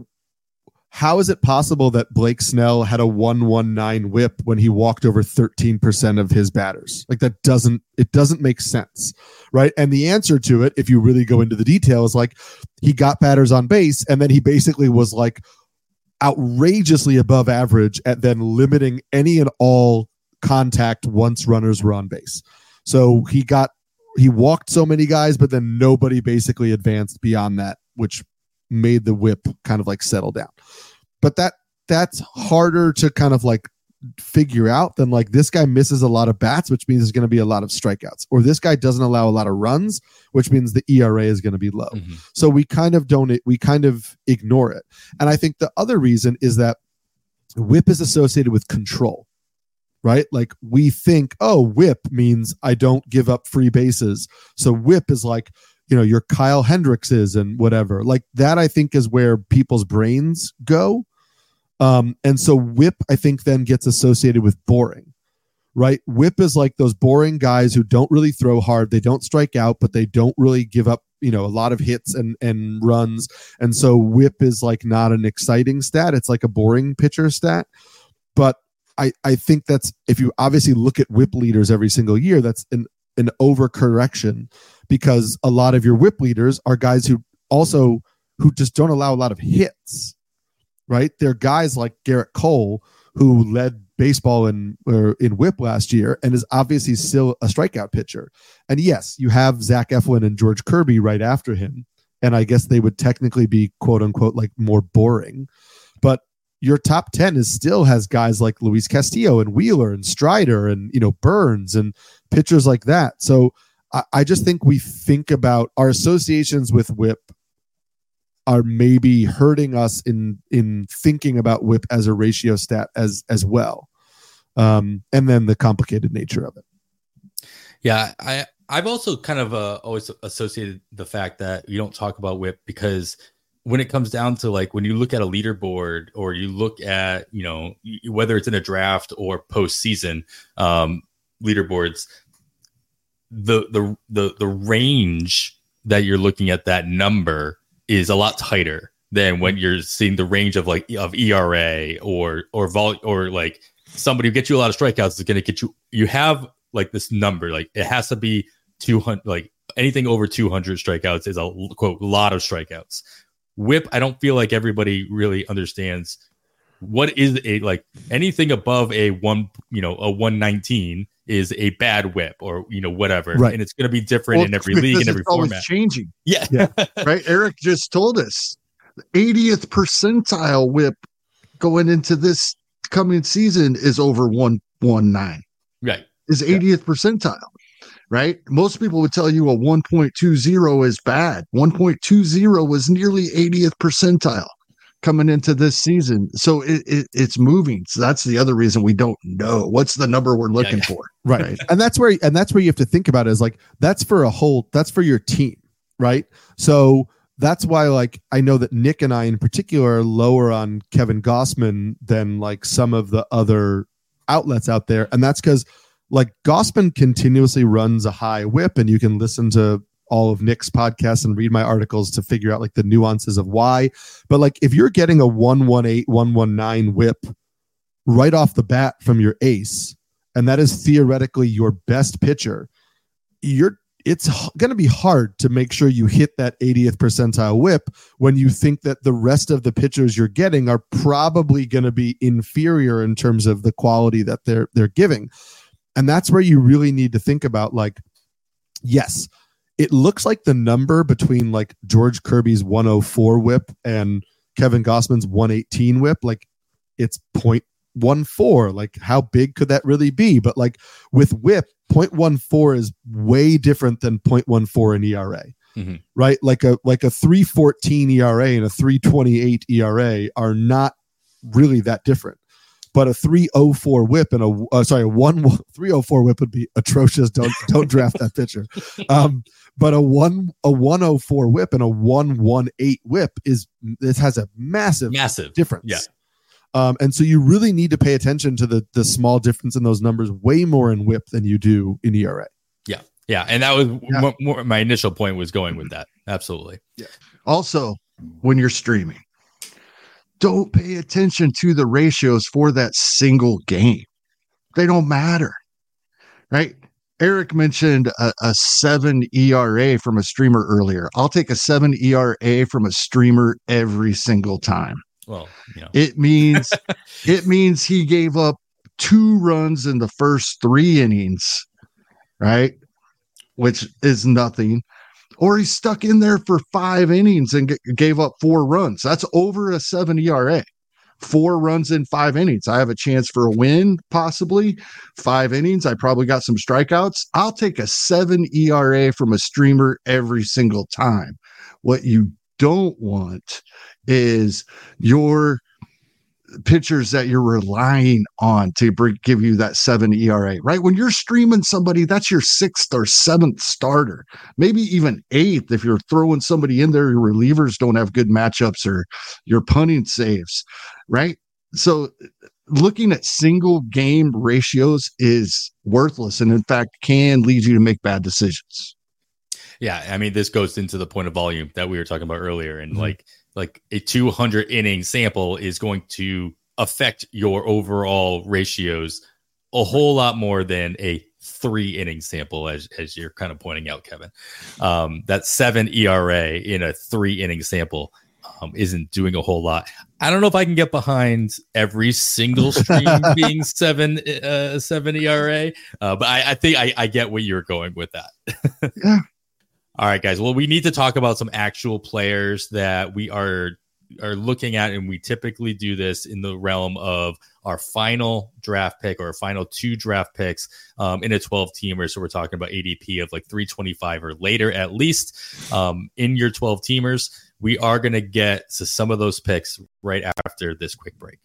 how is it possible that Blake Snell had a 119 whip when he walked over 13% of his batters? Like that doesn't it doesn't make sense, right? And the answer to it if you really go into the details like he got batters on base and then he basically was like outrageously above average at then limiting any and all contact once runners were on base. So he got he walked so many guys but then nobody basically advanced beyond that which made the whip kind of like settle down. But that that's harder to kind of like figure out, than like this guy misses a lot of bats, which means there's going to be a lot of strikeouts, or this guy doesn't allow a lot of runs, which means the ERA is going to be low. Mm-hmm. So we kind of don't, we kind of ignore it. And I think the other reason is that whip is associated with control, right? Like we think, oh, whip means I don't give up free bases. So whip is like, you know, your Kyle Hendrickses and whatever. Like that, I think is where people's brains go. Um, and so whip, I think, then gets associated with boring, right? Whip is like those boring guys who don't really throw hard. They don't strike out, but they don't really give up, you know, a lot of hits and and runs. And so whip is like not an exciting stat. It's like a boring pitcher stat. But I I think that's if you obviously look at whip leaders every single year, that's an an overcorrection because a lot of your whip leaders are guys who also who just don't allow a lot of hits right? They're guys like Gerrit Cole who led baseball in in whip last year and is obviously still a strikeout pitcher. And yes, you have Zach Eflin and George Kirby right after him. And I guess they would technically be quote unquote like more boring. But your top 10 is still has guys like Luis Castillo and Wheeler and Strider and you know Burnes and pitchers like that. So I, I just think we think about our associations with whip are maybe hurting us in in thinking about whip as a ratio stat as as well um and then the complicated nature of it yeah i i've also kind of uh, always associated the fact that you don't talk about whip because when it comes down to like when you look at a leaderboard or you look at you know whether it's in a draft or postseason um leaderboards the the the the range that you're looking at that number is a lot tighter than when you're seeing the range of like of ERA or or vol or like somebody who gets you a lot of strikeouts is going to get you. You have like this number, like it has to be 200, like anything over 200 strikeouts is a quote lot of strikeouts. Whip, I don't feel like everybody really understands what is a like anything above a one, you know, a 119 is a bad whip or you know whatever. Right. and it's going to be different well, in every league and every format. changing. Yeah, yeah. right? Eric just told us 80th percentile whip going into this coming season is over 119 right. Is 80th yeah. percentile right most people would tell you a 1.20 is bad 1.20 was nearly 80th percentile coming into this season. So it, it, it's moving. So that's the other reason we don't know what's the number we're looking yeah, yeah. for. Right. right. and that's where and that's where you have to think about it is like that's for a whole that's for your team, right? So that's why like I know that Nick and I in particular are lower on Kevin Gausman than like some of the other outlets out there. And that's because like Gausman continuously runs a high whip and you can listen to all of Nick's podcasts and read my articles to figure out like the nuances of why. But like if you're getting a 118, 119 whip right off the bat from your ace, and that is theoretically your best pitcher, you're it's going to be hard to make sure you hit that 80th percentile whip when you think that the rest of the pitchers you're getting are probably going to be inferior in terms of the quality that they're they're giving. And that's where you really need to think about like yes, it looks like the number between like George Kirby's 104 whip and Kevin Gausman's 118 whip, like it's 0.14. Like, how big could that really be? But like with whip, 0.14 is way different than 0.14 in ERA. Mm-hmm. Right? Like a like a 314 ERA and a 328 ERA are not really that different but a 304 whip and a uh, sorry a 1 304 whip would be atrocious. Don't don't draft that pitcher. Um, but a 1 a 104 whip and a 118 whip is this has a massive massive. difference. Yeah. Um, and so you really need to pay attention to the the small difference in those numbers way more in whip than you do in ERA yeah. Yeah. And that was yeah. my initial point was going with that. Absolutely. Yeah. Also when you're streaming don't pay attention to the ratios for that single game. They don't matter, right? Eric mentioned a, a, seven ERA from a streamer earlier. I'll take a seven ERA from a streamer every single time. Well, you know. it means it means he gave up two runs in the first three innings, right? Which is nothing or he's stuck in there for five innings and g- gave up four runs. That's over a seven ERA four runs in five innings. I have a chance for a win, possibly five innings. I probably got some strikeouts. I'll take a seven ERA from a streamer every single time. What you don't want is your pitchers that you're relying on to bring, give you that seven ERA, right? When you're streaming somebody, that's your sixth or seventh starter, maybe even eighth if you're throwing somebody in there. Your relievers don't have good matchups or your punting saves, right? So looking at single game ratios is worthless and in fact can lead you to make bad decisions. Yeah, I mean this goes into the point of volume that we were talking about earlier and mm-hmm. like like a 200 inning sample is going to affect your overall ratios a whole lot more than a three inning sample, as, as you're kind of pointing out, Kevin. Um, that seven ERA in a three inning sample um, isn't doing a whole lot. I don't know if I can get behind every single stream being seven uh, seven ERA, uh, but I, I think I, I, get where you're going with that. yeah, all right, guys. Well, we need to talk about some actual players that we are are looking at, and we typically do this in the realm of our final draft pick or final two draft picks um, in a 12 teamer. So we're talking about ADP of like 325 or later at least um, in your 12 teamers. We are going to get to some of those picks right after this quick break.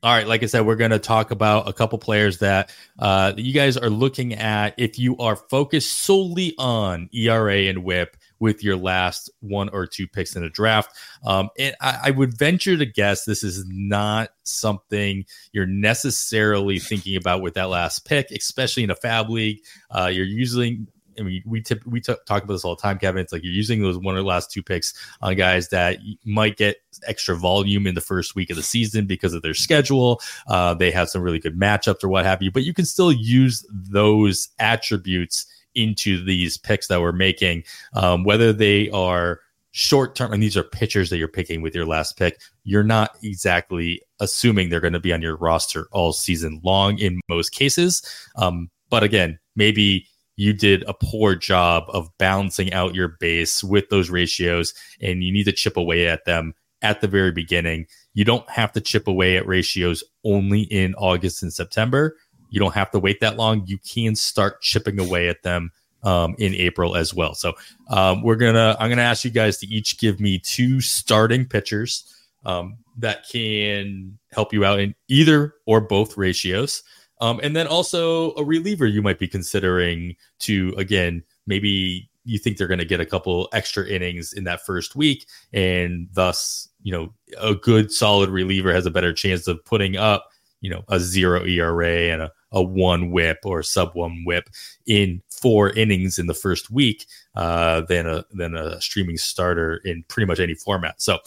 All right, like I said, we're going to talk about a couple players that uh, you guys are looking at if you are focused solely on ERA and WHIP with your last one or two picks in a draft. Um, and I, I, would venture to guess this is not something you're necessarily thinking about with that last pick, especially in a FAAB league. Uh, you're usually I mean, we tip, we t- talk about this all the time, Kevin. It's like you're using those one or last two picks on guys that might get extra volume in the first week of the season because of their schedule. Uh, they have some really good matchups or what have you, but you can still use those attributes into these picks that we're making, um, whether they are short term, and these are pitchers that you're picking with your last pick. You're not exactly assuming they're going to be on your roster all season long in most cases. Um, but again, maybe you did a poor job of balancing out your base with those ratios and you need to chip away at them at the very beginning. You don't have to chip away at ratios only in August and September. You don't have to wait that long. You can start chipping away at them um, in April as well. So um, we're gonna I'm gonna ask you guys to each give me two starting pitchers um, that can help you out in either or both ratios. Um, and then also a reliever you might be considering to, again, maybe you think they're going to get a couple extra innings in that first week. And thus, you know, a good solid reliever has a better chance of putting up, you know, a zero ERA and a, a one whip or sub one whip in four innings in the first week uh, than a than a streaming starter in pretty much any format. So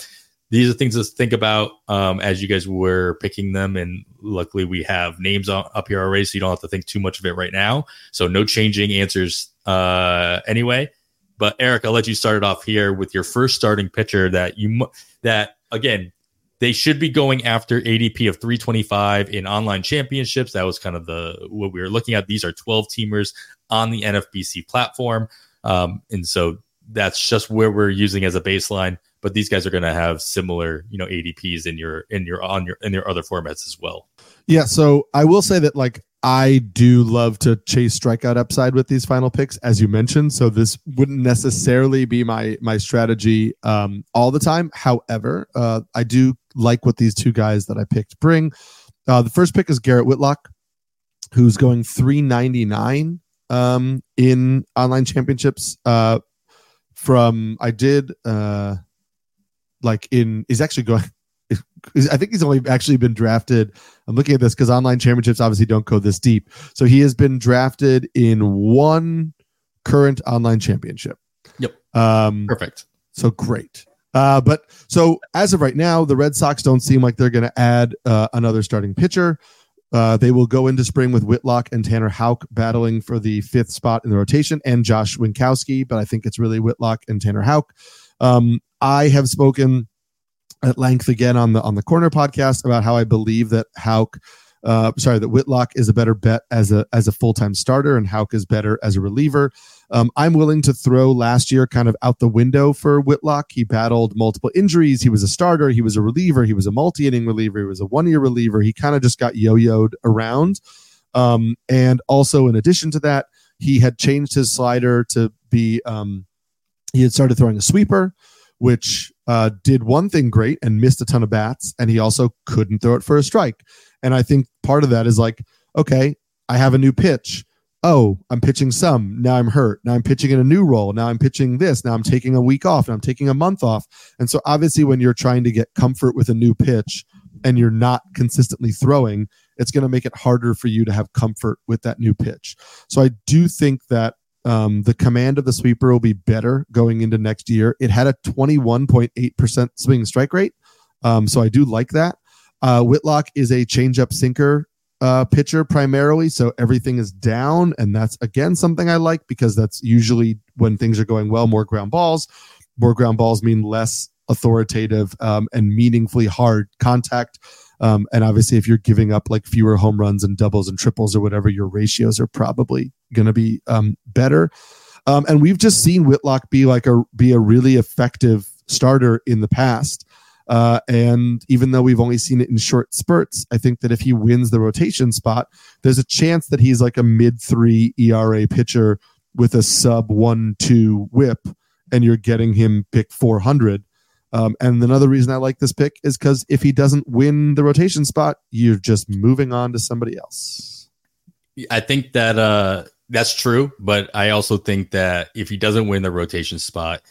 these are things to think about um, as you guys were picking them. And luckily, we have names up here already, so you don't have to think too much of it right now. So no changing answers uh, anyway. But Eric, I'll let you start it off here with your first starting pitcher that you that again they should be going after ADP of 325 in online championships. That was kind of the what we were looking at. These are 12 teamers on the NFBC platform, um, and so that's just where we're using as a baseline but these guys are going to have similar you know adps in your in your on your in your other formats as well. Yeah so i will say that like i do love to chase strikeout upside with these final picks as you mentioned so this wouldn't necessarily be my my strategy um all the time. However uh i do like what these two guys that i picked bring. Uh the first pick is garrett whitlock who's going 399 um in online championships uh from I did uh like in he's actually going I think he's only actually been drafted. I'm looking at this because online championships obviously don't go this deep. So he has been drafted in one current online championship. Yep. Um, Perfect. So great. Uh, but so as of right now, the Red Sox don't seem like they're going to add uh, another starting pitcher. Uh, they will go into spring with Whitlock and Tanner Houck battling for the fifth spot in the rotation and Josh Winkowski, but I think it's really Whitlock and Tanner Houck. Um, I have spoken at length again on the on the corner podcast about how I believe that Houck uh, sorry, that Whitlock is a better bet as a as a full time starter, and Houck is better as a reliever. Um, I'm willing to throw last year kind of out the window for Whitlock. He battled multiple injuries. He was a starter. He was a reliever. He was a multi inning reliever. He was a one year reliever. He kind of just got yo yoed around. Um, and also, in addition to that, he had changed his slider to be, um, he had started throwing a sweeper, which uh, did one thing great and missed a ton of bats. And he also couldn't throw it for a strike. And I think part of that is like, okay, I have a new pitch oh, I'm pitching some. Now I'm hurt. Now I'm pitching in a new role. Now I'm pitching this. Now I'm taking a week off and I'm taking a month off. And so obviously when you're trying to get comfort with a new pitch and you're not consistently throwing, it's going to make it harder for you to have comfort with that new pitch. So I do think that um, the command of the sweeper will be better going into next year. It had a 21.8% swing strike rate. Um, so I do like that. Uh, Whitlock is a changeup sinker uh, pitcher primarily, so everything is down, and that's again something I like because that's usually when things are going well. More ground balls, more ground balls mean less authoritative um, and meaningfully hard contact. Um, and obviously, if you're giving up like fewer home runs and doubles and triples or whatever, your ratios are probably going to be um, better. Um, and we've just seen Whitlock be like a be a really effective starter in the past. Uh, and even though we've only seen it in short spurts, I think that if he wins the rotation spot, there's a chance that he's like a mid three ERA pitcher with a sub one two whip, and you're getting him pick 400. Um, and another reason I like this pick is because if he doesn't win the rotation spot, you're just moving on to somebody else. I think that uh, that's true, but I also think that if he doesn't win the rotation spot,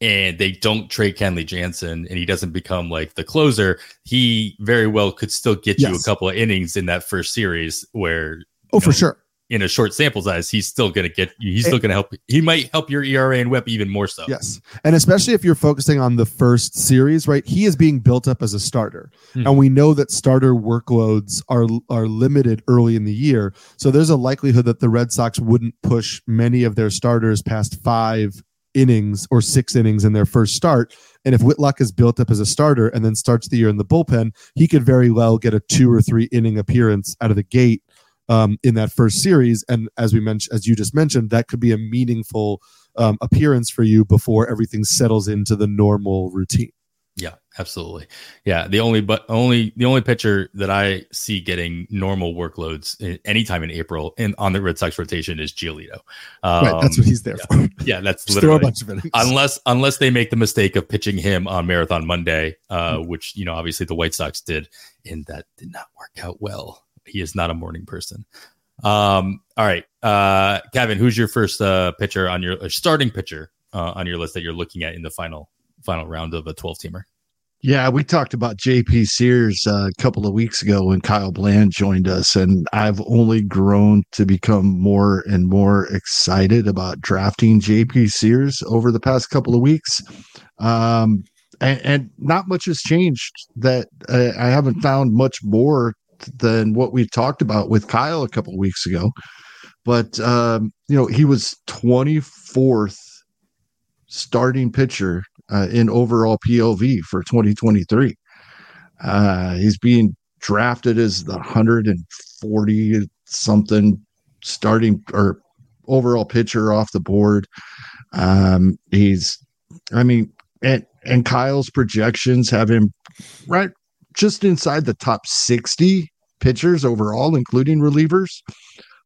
and they don't trade Kenley Jansen and he doesn't become like the closer, he very well could still get yes. you a couple of innings in that first series where Oh, for know, sure. In a short sample size, he's still going to get he's still going to help. He might help your ERA and WHIP even more so. Yes, and especially if you're focusing on the first series, right? He is being built up as a starter, hmm. and we know that starter workloads are are limited early in the year. So there's a likelihood that the Red Sox wouldn't push many of their starters past five innings or six innings in their first start. And if Whitlock is built up as a starter and then starts the year in the bullpen, he could very well get a two or three inning appearance out of the gate um, in that first series. And as we mentioned, as you just mentioned, that could be a meaningful um, appearance for you before everything settles into the normal routine. Yeah, absolutely. Yeah, the only but only the only pitcher that I see getting normal workloads in, anytime in April in on the Red Sox rotation is Giolito. Um, right, that's what he's there yeah, for. Yeah, that's throw a bunch of innings. unless unless they make the mistake of pitching him on Marathon Monday, uh, mm-hmm. which you know obviously the White Sox did, and that did not work out well. He is not a morning person. Um, all right, uh, Kevin, who's your first uh, pitcher on your starting pitcher uh, on your list that you're looking at in the final final round of a 12 teamer. Yeah, we talked about JP Sears uh, a couple of weeks ago when Kyle Bland joined us, and I've only grown to become more and more excited about drafting JP Sears over the past couple of weeks. Um, and, and, not much has changed. That uh, I haven't found much more than what we talked about with Kyle a couple weeks ago. But um, you know, he was 24th starting pitcher uh, in overall PLV for 2023. Uh, he's being drafted as the 140 something starting or overall pitcher off the board. Um, he's, I mean, and and Kyle's projections have him right just inside the top 60 pitchers overall, including relievers.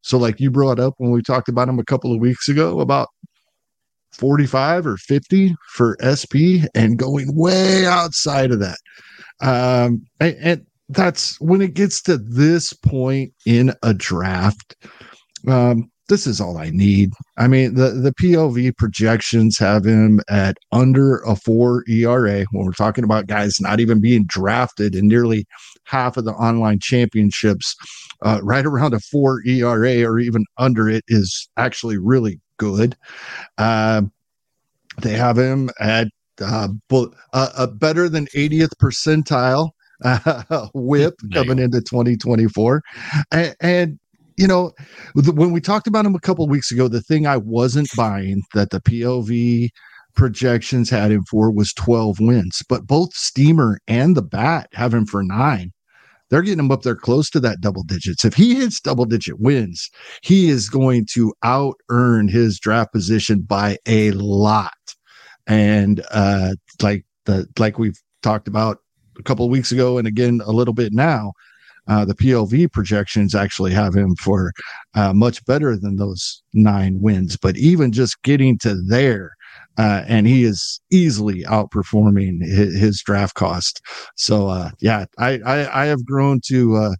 So, like you brought up when we talked about him a couple of weeks ago about 45 or 50 for SP and going way outside of that. Um, and, and that's when it gets to this point in a draft. Um, this is all I need. I mean, the, the PLV projections have him at under a four ERA when we're talking about guys not even being drafted and nearly half of the online championships. Uh, right around a four ERA or even under it is actually really good. Uh, they have him at uh, uh, better than 80th percentile uh, whip coming into 2024. And, and, you know, when we talked about him a couple weeks ago, the thing I wasn't buying that the PLV projections had him for was 12 wins, but both Steamer and the Bat have him for nine. They're getting him up there close to that double digits. If he hits double digit wins, he is going to out earn his draft position by a lot. And uh, like the like we've talked about a couple of weeks ago, and again a little bit now, uh, the PLV projections actually have him for uh, much better than those nine wins. But even just getting to there, uh, and he is easily outperforming his, his draft cost. So uh, yeah, I, I, I have grown to uh,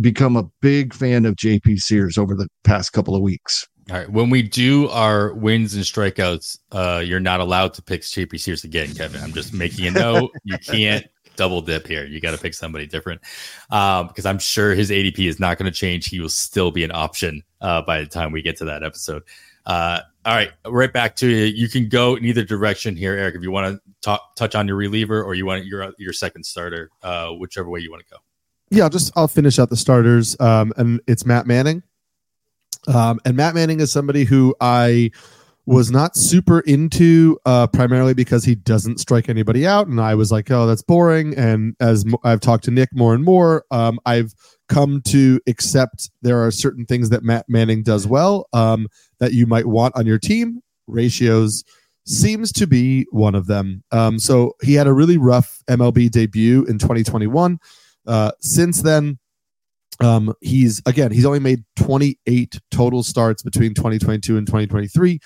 become a big fan of JP Sears over the past couple of weeks. All right. When we do our wins and strikeouts, uh, you're not allowed to pick JP Sears again, Kevin. I'm just making a note. you can't double dip here. You got to pick somebody different um, because I'm sure his ADP is not going to change. He will still be an option uh, by the time we get to that episode. All right, right back to you. You can go in either direction here, Eric. If you want to talk, touch on your reliever or you want your your second starter, uh, whichever way you want to go. Yeah, I'll just I'll finish out the starters, um, and it's Matt Manning. Um, and Matt Manning is somebody who I was not super into uh, primarily because he doesn't strike anybody out and i was like oh that's boring and as i've talked to nick more and more um, i've come to accept there are certain things that matt manning does well um, that you might want on your team. Ratios seems to be one of them. Um, so he had a really rough mlb debut in 2021 uh, since then um, he's again he's only made 28 total starts between 2022 and 2023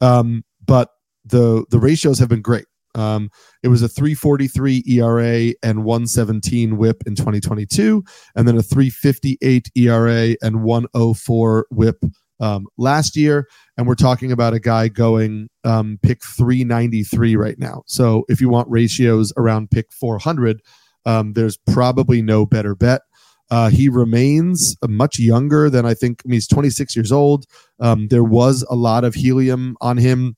um, but the the ratios have been great. Um, it was a 343 ERA and 117 whip in 2022, and then a 358 ERA and 104 whip um, last year. And we're talking about a guy going um, pick 393 right now. So if you want ratios around pick 400, um, there's probably no better bet. Uh, he remains much younger than I think. I mean, he's 26 years old. Um, there was a lot of helium on him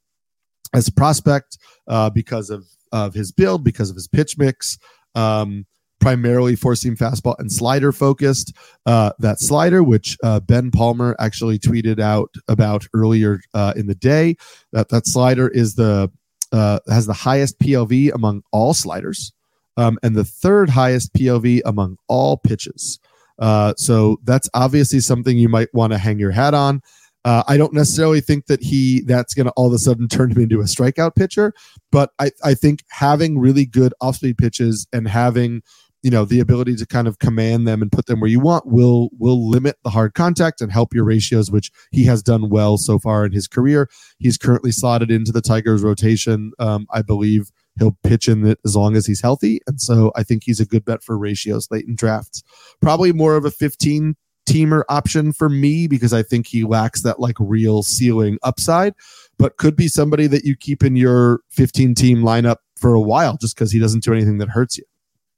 as a prospect uh, because of of his build, because of his pitch mix. Um, primarily four seam fastball and slider focused. Uh, that slider, which uh, Ben Palmer actually tweeted out about earlier uh, in the day, that that slider is the uh, has the highest PLV among all sliders um, and the third highest PLV among all pitches. Uh, so that's obviously something you might want to hang your hat on. Uh, I don't necessarily think that he that's going to all of a sudden turn him into a strikeout pitcher, but I, I think having really good off speed pitches and having you know the ability to kind of command them and put them where you want will will limit the hard contact and help your ratios which he has done well so far in his career he's currently slotted into the tigers rotation um, i believe he'll pitch in it as long as he's healthy. And so I think he's a good bet for ratios late in drafts. Probably more of a 15 teamer option for me because I think he lacks that like real ceiling upside, but could be somebody that you keep in your 15 team lineup for a while just because he doesn't do anything that hurts you.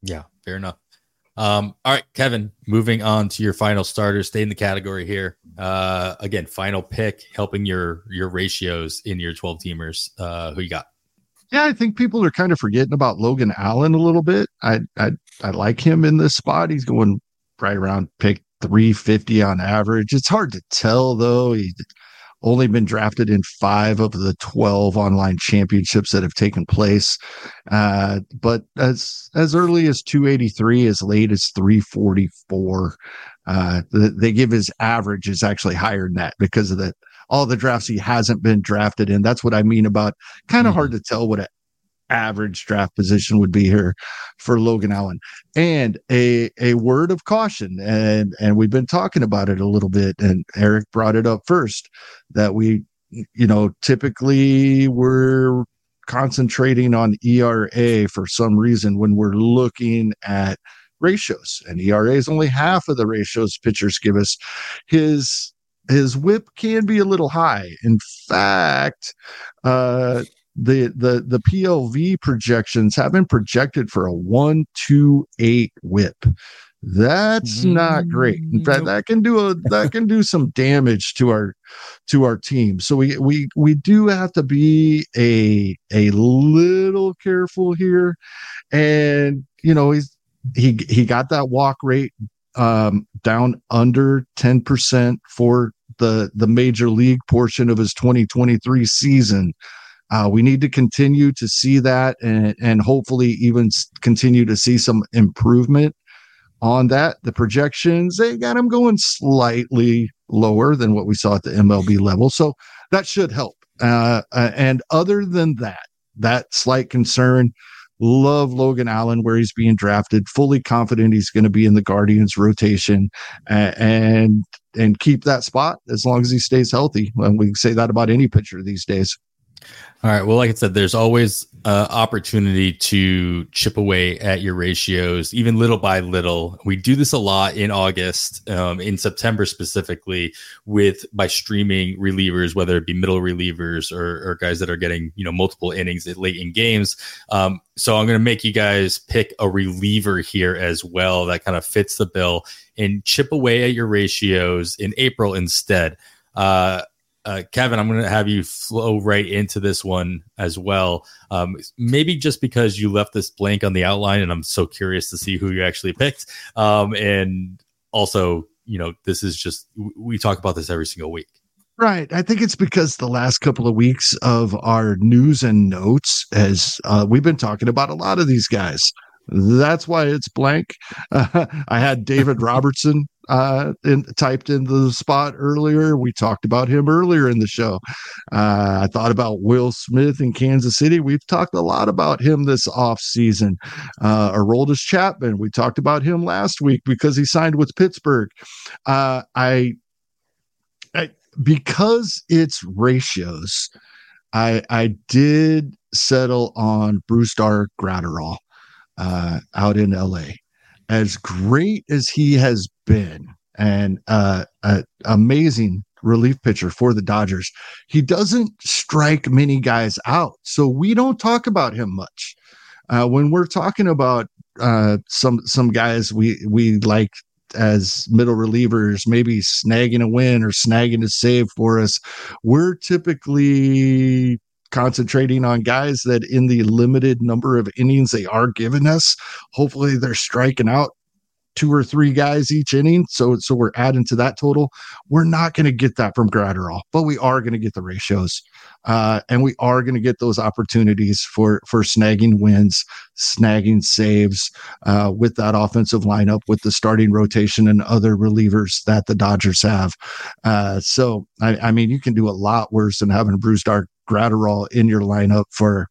Yeah, fair enough. Um, all right, Kevin, moving on to your final starter, stay in the category here. Uh, again, final pick, helping your your ratios in your 12 teamers. Uh, who you got? Yeah, I think people are kind of forgetting about Logan Allen a little bit. I I I like him in this spot. He's going right around pick 350 on average. It's hard to tell though. He's only been drafted in five of the 12 online championships that have taken place. Uh, but as as early as 283, as late as 344. Uh, the, they give his average is actually higher than that because of the all the drafts he hasn't been drafted in. That's what I mean about kind of mm-hmm. hard to tell what an average draft position would be here for Logan Allen. And a a word of caution, and and we've been talking about it a little bit, and Eric brought it up first that we, you know, typically we're concentrating on ERA for some reason when we're looking at ratios and ERA is only half of the ratios pitchers give us. His his whip can be a little high. In fact, uh, the the the PLV projections have been projected for a one two eight whip. That's not great. In fact, that can do a that can do some damage to our to our team. So we we we do have to be a a little careful here. And you know, he's he he got that walk rate um down under 10% for the the major league portion of his 2023 season. Uh, we need to continue to see that and, and hopefully even continue to see some improvement on that. The projections, they got him going slightly lower than what we saw at the MLB level. So that should help. Uh, uh, and other than that, that slight concern, love Logan Allen where he's being drafted, fully confident he's going to be in the Guardians rotation and and keep that spot as long as he stays healthy. And we can say that about any pitcher these days. All right. Well, like I said, there's always uh, opportunity to chip away at your ratios, even little by little. We do this a lot in August, um, in September specifically, with by streaming relievers, whether it be middle relievers or, or guys that are getting you know multiple innings late in games. Um, so I'm going to make you guys pick a reliever here as well that kind of fits the bill and chip away at your ratios in April instead. Uh, uh, Kevin, I'm going to have you flow right into this one as well. Um, maybe just because you left this blank on the outline, and I'm so curious to see who you actually picked. Um, and also, you know, this is just we talk about this every single week. Right. I think it's because the last couple of weeks of our news and notes, as uh, we've been talking about a lot of these guys. That's why it's blank. Uh, I had David Robertson uh, in, typed in the spot earlier. We talked about him earlier in the show. Uh, I thought about Will Smith in Kansas City. We've talked a lot about him this off season. Uh, Aroldis Chapman. We talked about him last week because he signed with Pittsburgh. Uh, I, I because it's ratios. I I did settle on Brusdar Graterol uh, out in LA. As great as he has been, and uh, uh, amazing relief pitcher for the Dodgers, he doesn't strike many guys out. So we don't talk about him much. Uh, when we're talking about uh, some some guys we we like as middle relievers, maybe snagging a win or snagging a save for us, we're typically concentrating on guys that in the limited number of innings they are giving us, hopefully they're striking out two or three guys each inning. So so we're adding to that total. We're not going to get that from Graterol, but we are going to get the ratios, uh, and we are going to get those opportunities for for snagging wins, snagging saves uh, with that offensive lineup, with the starting rotation and other relievers that the Dodgers have. Uh, so I, I, mean, you can do a lot worse than having Brusdar Graterol in your lineup for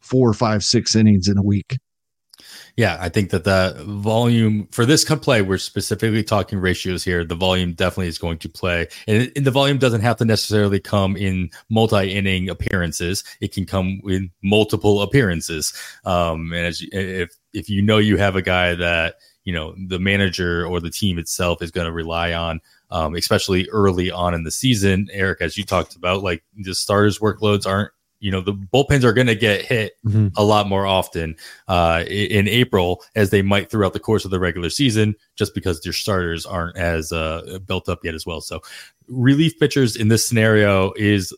four, five, six innings in a week. Yeah, I think that the volume for this play, we're specifically talking ratios here. The volume definitely is going to play, and, and the volume doesn't have to necessarily come in multi-inning appearances. It can come in multiple appearances. Um, and as if if you know you have a guy that you know the manager or the team itself is going to rely on um, especially early on in the season. Eric, as you talked about, like the starters' workloads aren't you know the bullpens are going to get hit mm-hmm. a lot more often uh, in April as they might throughout the course of the regular season, just because their starters aren't as uh, built up yet as well. So, relief pitchers in this scenario is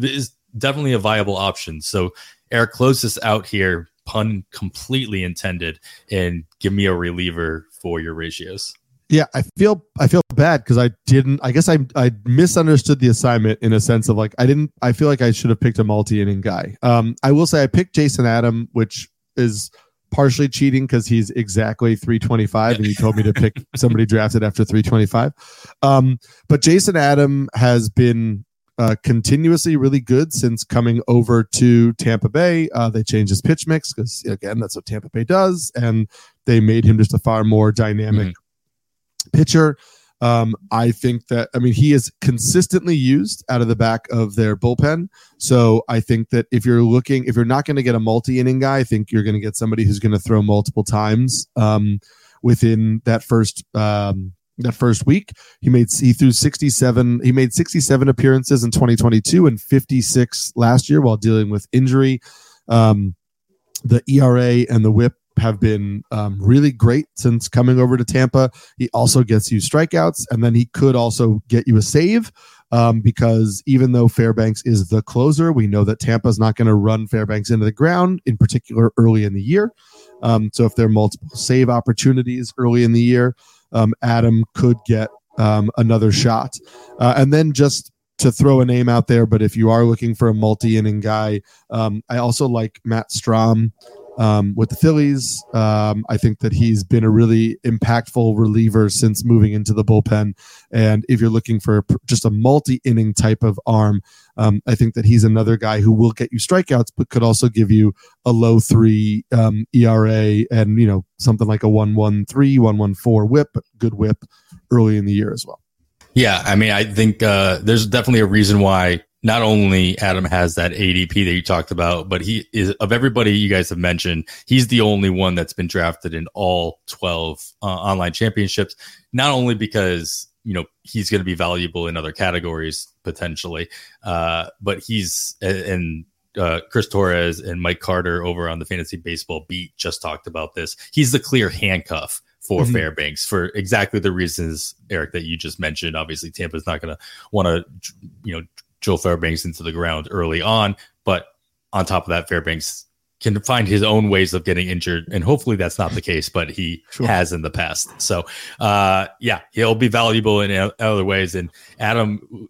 is definitely a viable option. So, Eric, close this out here. Pun completely intended, and give me a reliever for your ratios. Yeah, I feel I feel bad because I didn't. I guess I I misunderstood the assignment in a sense of like I didn't. I feel like I should have picked a multi inning guy. Um, I will say I picked Jason Adam, which is partially cheating because he's exactly 325 and you told me to pick somebody drafted after 325 um, but jason adam has been uh, continuously really good since coming over to tampa bay uh, they changed his pitch mix because again that's what tampa bay does and they made him just a far more dynamic mm-hmm pitcher. Um, I think that I mean he is consistently used out of the back of their bullpen. So I think that if you're looking, if you're not going to get a multi-inning guy, I think you're going to get somebody who's going to throw multiple times um, within that first um, that first week. He made he threw 67. He made 67 appearances in 2022 and 56 last year while dealing with injury. Um, the ERA and the WHIP have been um, really great since coming over to Tampa. He also gets you strikeouts, and then he could also get you a save um, because even though Fairbanks is the closer, we know that Tampa is not going to run Fairbanks into the ground, in particular early in the year. Um, so if there are multiple save opportunities early in the year, um, Adam could get um, another shot. Uh, and then just to throw a name out there, but if you are looking for a multi inning guy, um, I also like Matt Strahm um, with the Phillies. Um, I think that he's been a really impactful reliever since moving into the bullpen. And if you're looking for just a multi inning type of arm, um, I think that he's another guy who will get you strikeouts, but could also give you a low three um, ERA and, you know, something like a 113, 114 whip, good whip early in the year as well. Yeah. I mean, I think uh, there's definitely a reason why not only Adam has that ADP that you talked about, but he is of everybody you guys have mentioned, he's the only one that's been drafted in all 12 uh, online championships. Not only because, you know, he's going to be valuable in other categories potentially, uh, but he's, and uh, Chris Torres and Mike Carter over on the fantasy baseball beat just talked about this. He's the clear handcuff for mm-hmm. Fairbanks for exactly the reasons, Eric, that you just mentioned. Obviously, Tampa's not going to want to, you know, Joel Fairbanks into the ground early on. But on top of that, Fairbanks can find his own ways of getting injured, and hopefully that's not the case, but he sure. has in the past. So, uh, yeah, he'll be valuable in other ways. And Adam,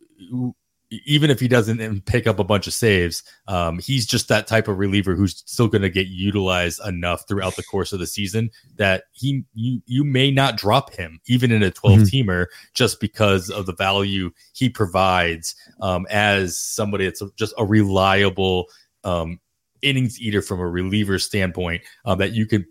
even if he doesn't pick up a bunch of saves, um, he's just that type of reliever who's still going to get utilized enough throughout the course of the season that he you you may not drop him even in a 12 mm-hmm. teamer just because of the value he provides um, as somebody that's just a reliable um, innings eater from a reliever standpoint uh, that you could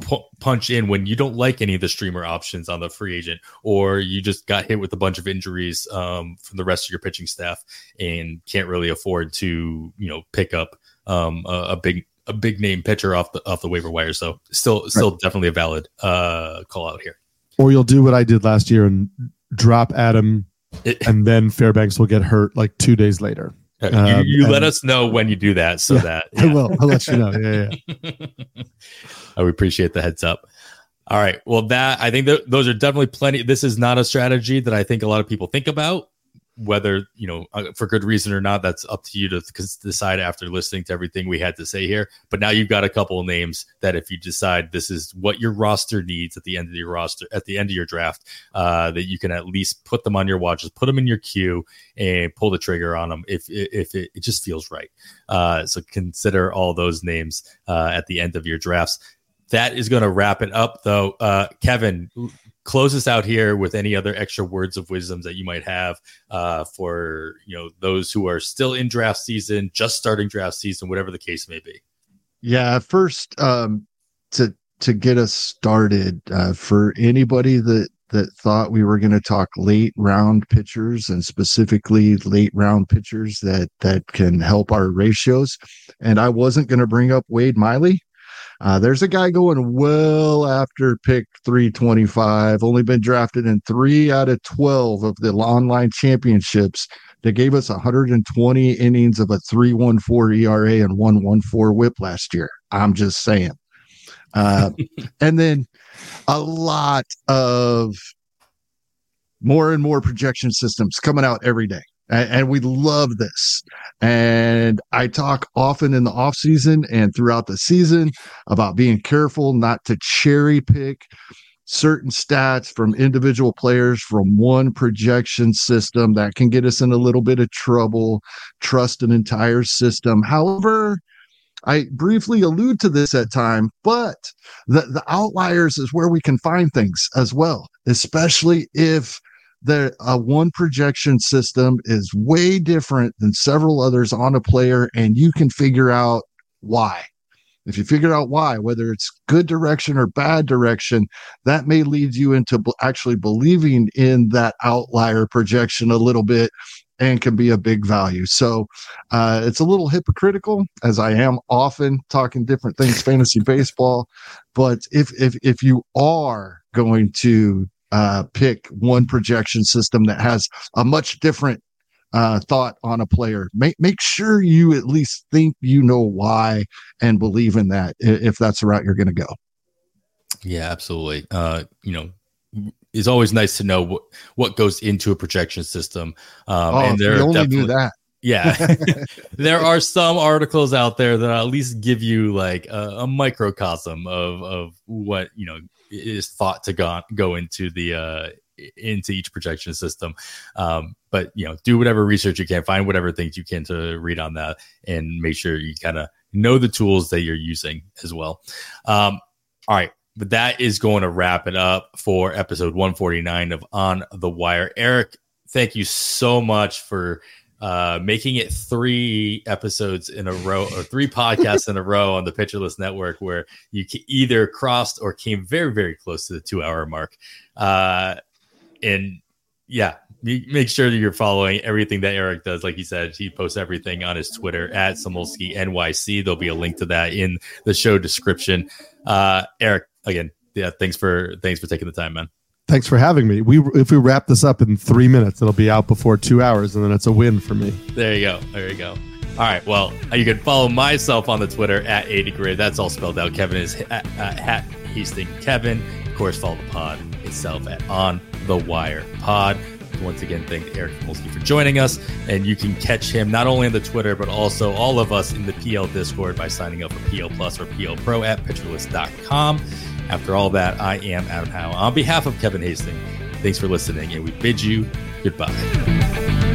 pu- punch in when you don't like any of the streamer options on the free agent, or you just got hit with a bunch of injuries um, from the rest of your pitching staff and can't really afford to, you know, pick up um, a, a, big a big name pitcher off the off the waiver wire. So still still right. definitely a valid uh, call out here. Or you'll do what I did last year and drop Adam, it, and then Fairbanks will get hurt like two days later. Uh, um, you, you let us know when you do that so yeah, that yeah. I will. I'll let you know. Yeah, yeah. I would appreciate the heads up. All right. Well, that I think that those are definitely plenty. This is not a strategy that I think a lot of people think about whether you know uh, for good reason or not that's up to you to decide after listening to everything we had to say here. But now you've got a couple of names that if you decide this is what your roster needs at the end of your roster at the end of your draft uh, that you can at least put them on your watch just put them in your queue and pull the trigger on them if if it, it just feels right. Uh, so consider all those names uh, at the end of your drafts. That is going to wrap it up though. Uh, kevin close us out here with any other extra words of wisdom that you might have uh, for you know those who are still in draft season, just starting draft season, whatever the case may be. Yeah, first um, to to get us started uh, for anybody that that thought we were going to talk late round pitchers and specifically late round pitchers that that can help our ratios and i wasn't going to bring up wade miley uh, there's a guy going well after pick 325, only been drafted in three out of 12 of the online championships that gave us 120 innings of a 314 ERA and 114 whip last year. I'm just saying. Uh, and then a lot of more and more projection systems coming out every day and, and we love this. And I talk often in the off season and throughout the season about being careful not to cherry pick certain stats from individual players from one projection system that can get us in a little bit of trouble, trust an entire system. However, I briefly allude to this at time, but the, the outliers is where we can find things as well, especially if the uh, one projection system is way different than several others on a player, and you can figure out why. If you figure out why, whether it's good direction or bad direction, that may lead you into b- actually believing in that outlier projection a little bit and can be a big value. So uh, it's a little hypocritical, as I am often talking different things fantasy baseball. But if if if you are going to uh, pick one projection system that has a much different uh, thought on a player. Make make sure you at least think you know why and believe in that if that's the route you're going to go. Yeah, absolutely. Uh, you know, it's always nice to know what what goes into a projection system. Um, oh, and there only knew that. Yeah, there are some articles out there that at least give you like a, a microcosm of of what you know is thought to go go into the uh, into each projection system. Um, but you know, do whatever research you can, find whatever things you can to read on that, and make sure you kind of know the tools that you're using as well. Um, all right. But that is going to wrap it up for episode 149 of On the Wire. Eric, thank you so much for uh, making it three episodes in a row or three podcasts in a row on the Pitcher List Network, where you either crossed or came very, very close to the two hour mark. Uh, and yeah, make sure that you're following everything that Eric does. Like he said, he posts everything on his Twitter at Samulski NYC. There'll be a link to that in the show description. Uh, Eric, again, yeah, thanks for thanks for taking the time, man. Thanks for having me. We if we wrap this up in three minutes, it'll be out before two hours, and then it's a win for me. There you go. There you go. All right. Well, you can follow myself on the Twitter at 80 grid. That's all spelled out. Kevin is at, at, at Hasting Kevin. Of course, follow the pod itself at On the Wire Pod. Once again, thank Eric Samulski for joining us. And you can catch him not only on the Twitter, but also all of us in the PL Discord by signing up for PL Plus or PL Pro at pitcherlist.com. After all that, I am Adam Howe. On behalf of Kevin Hastings, thanks for listening, and we bid you goodbye.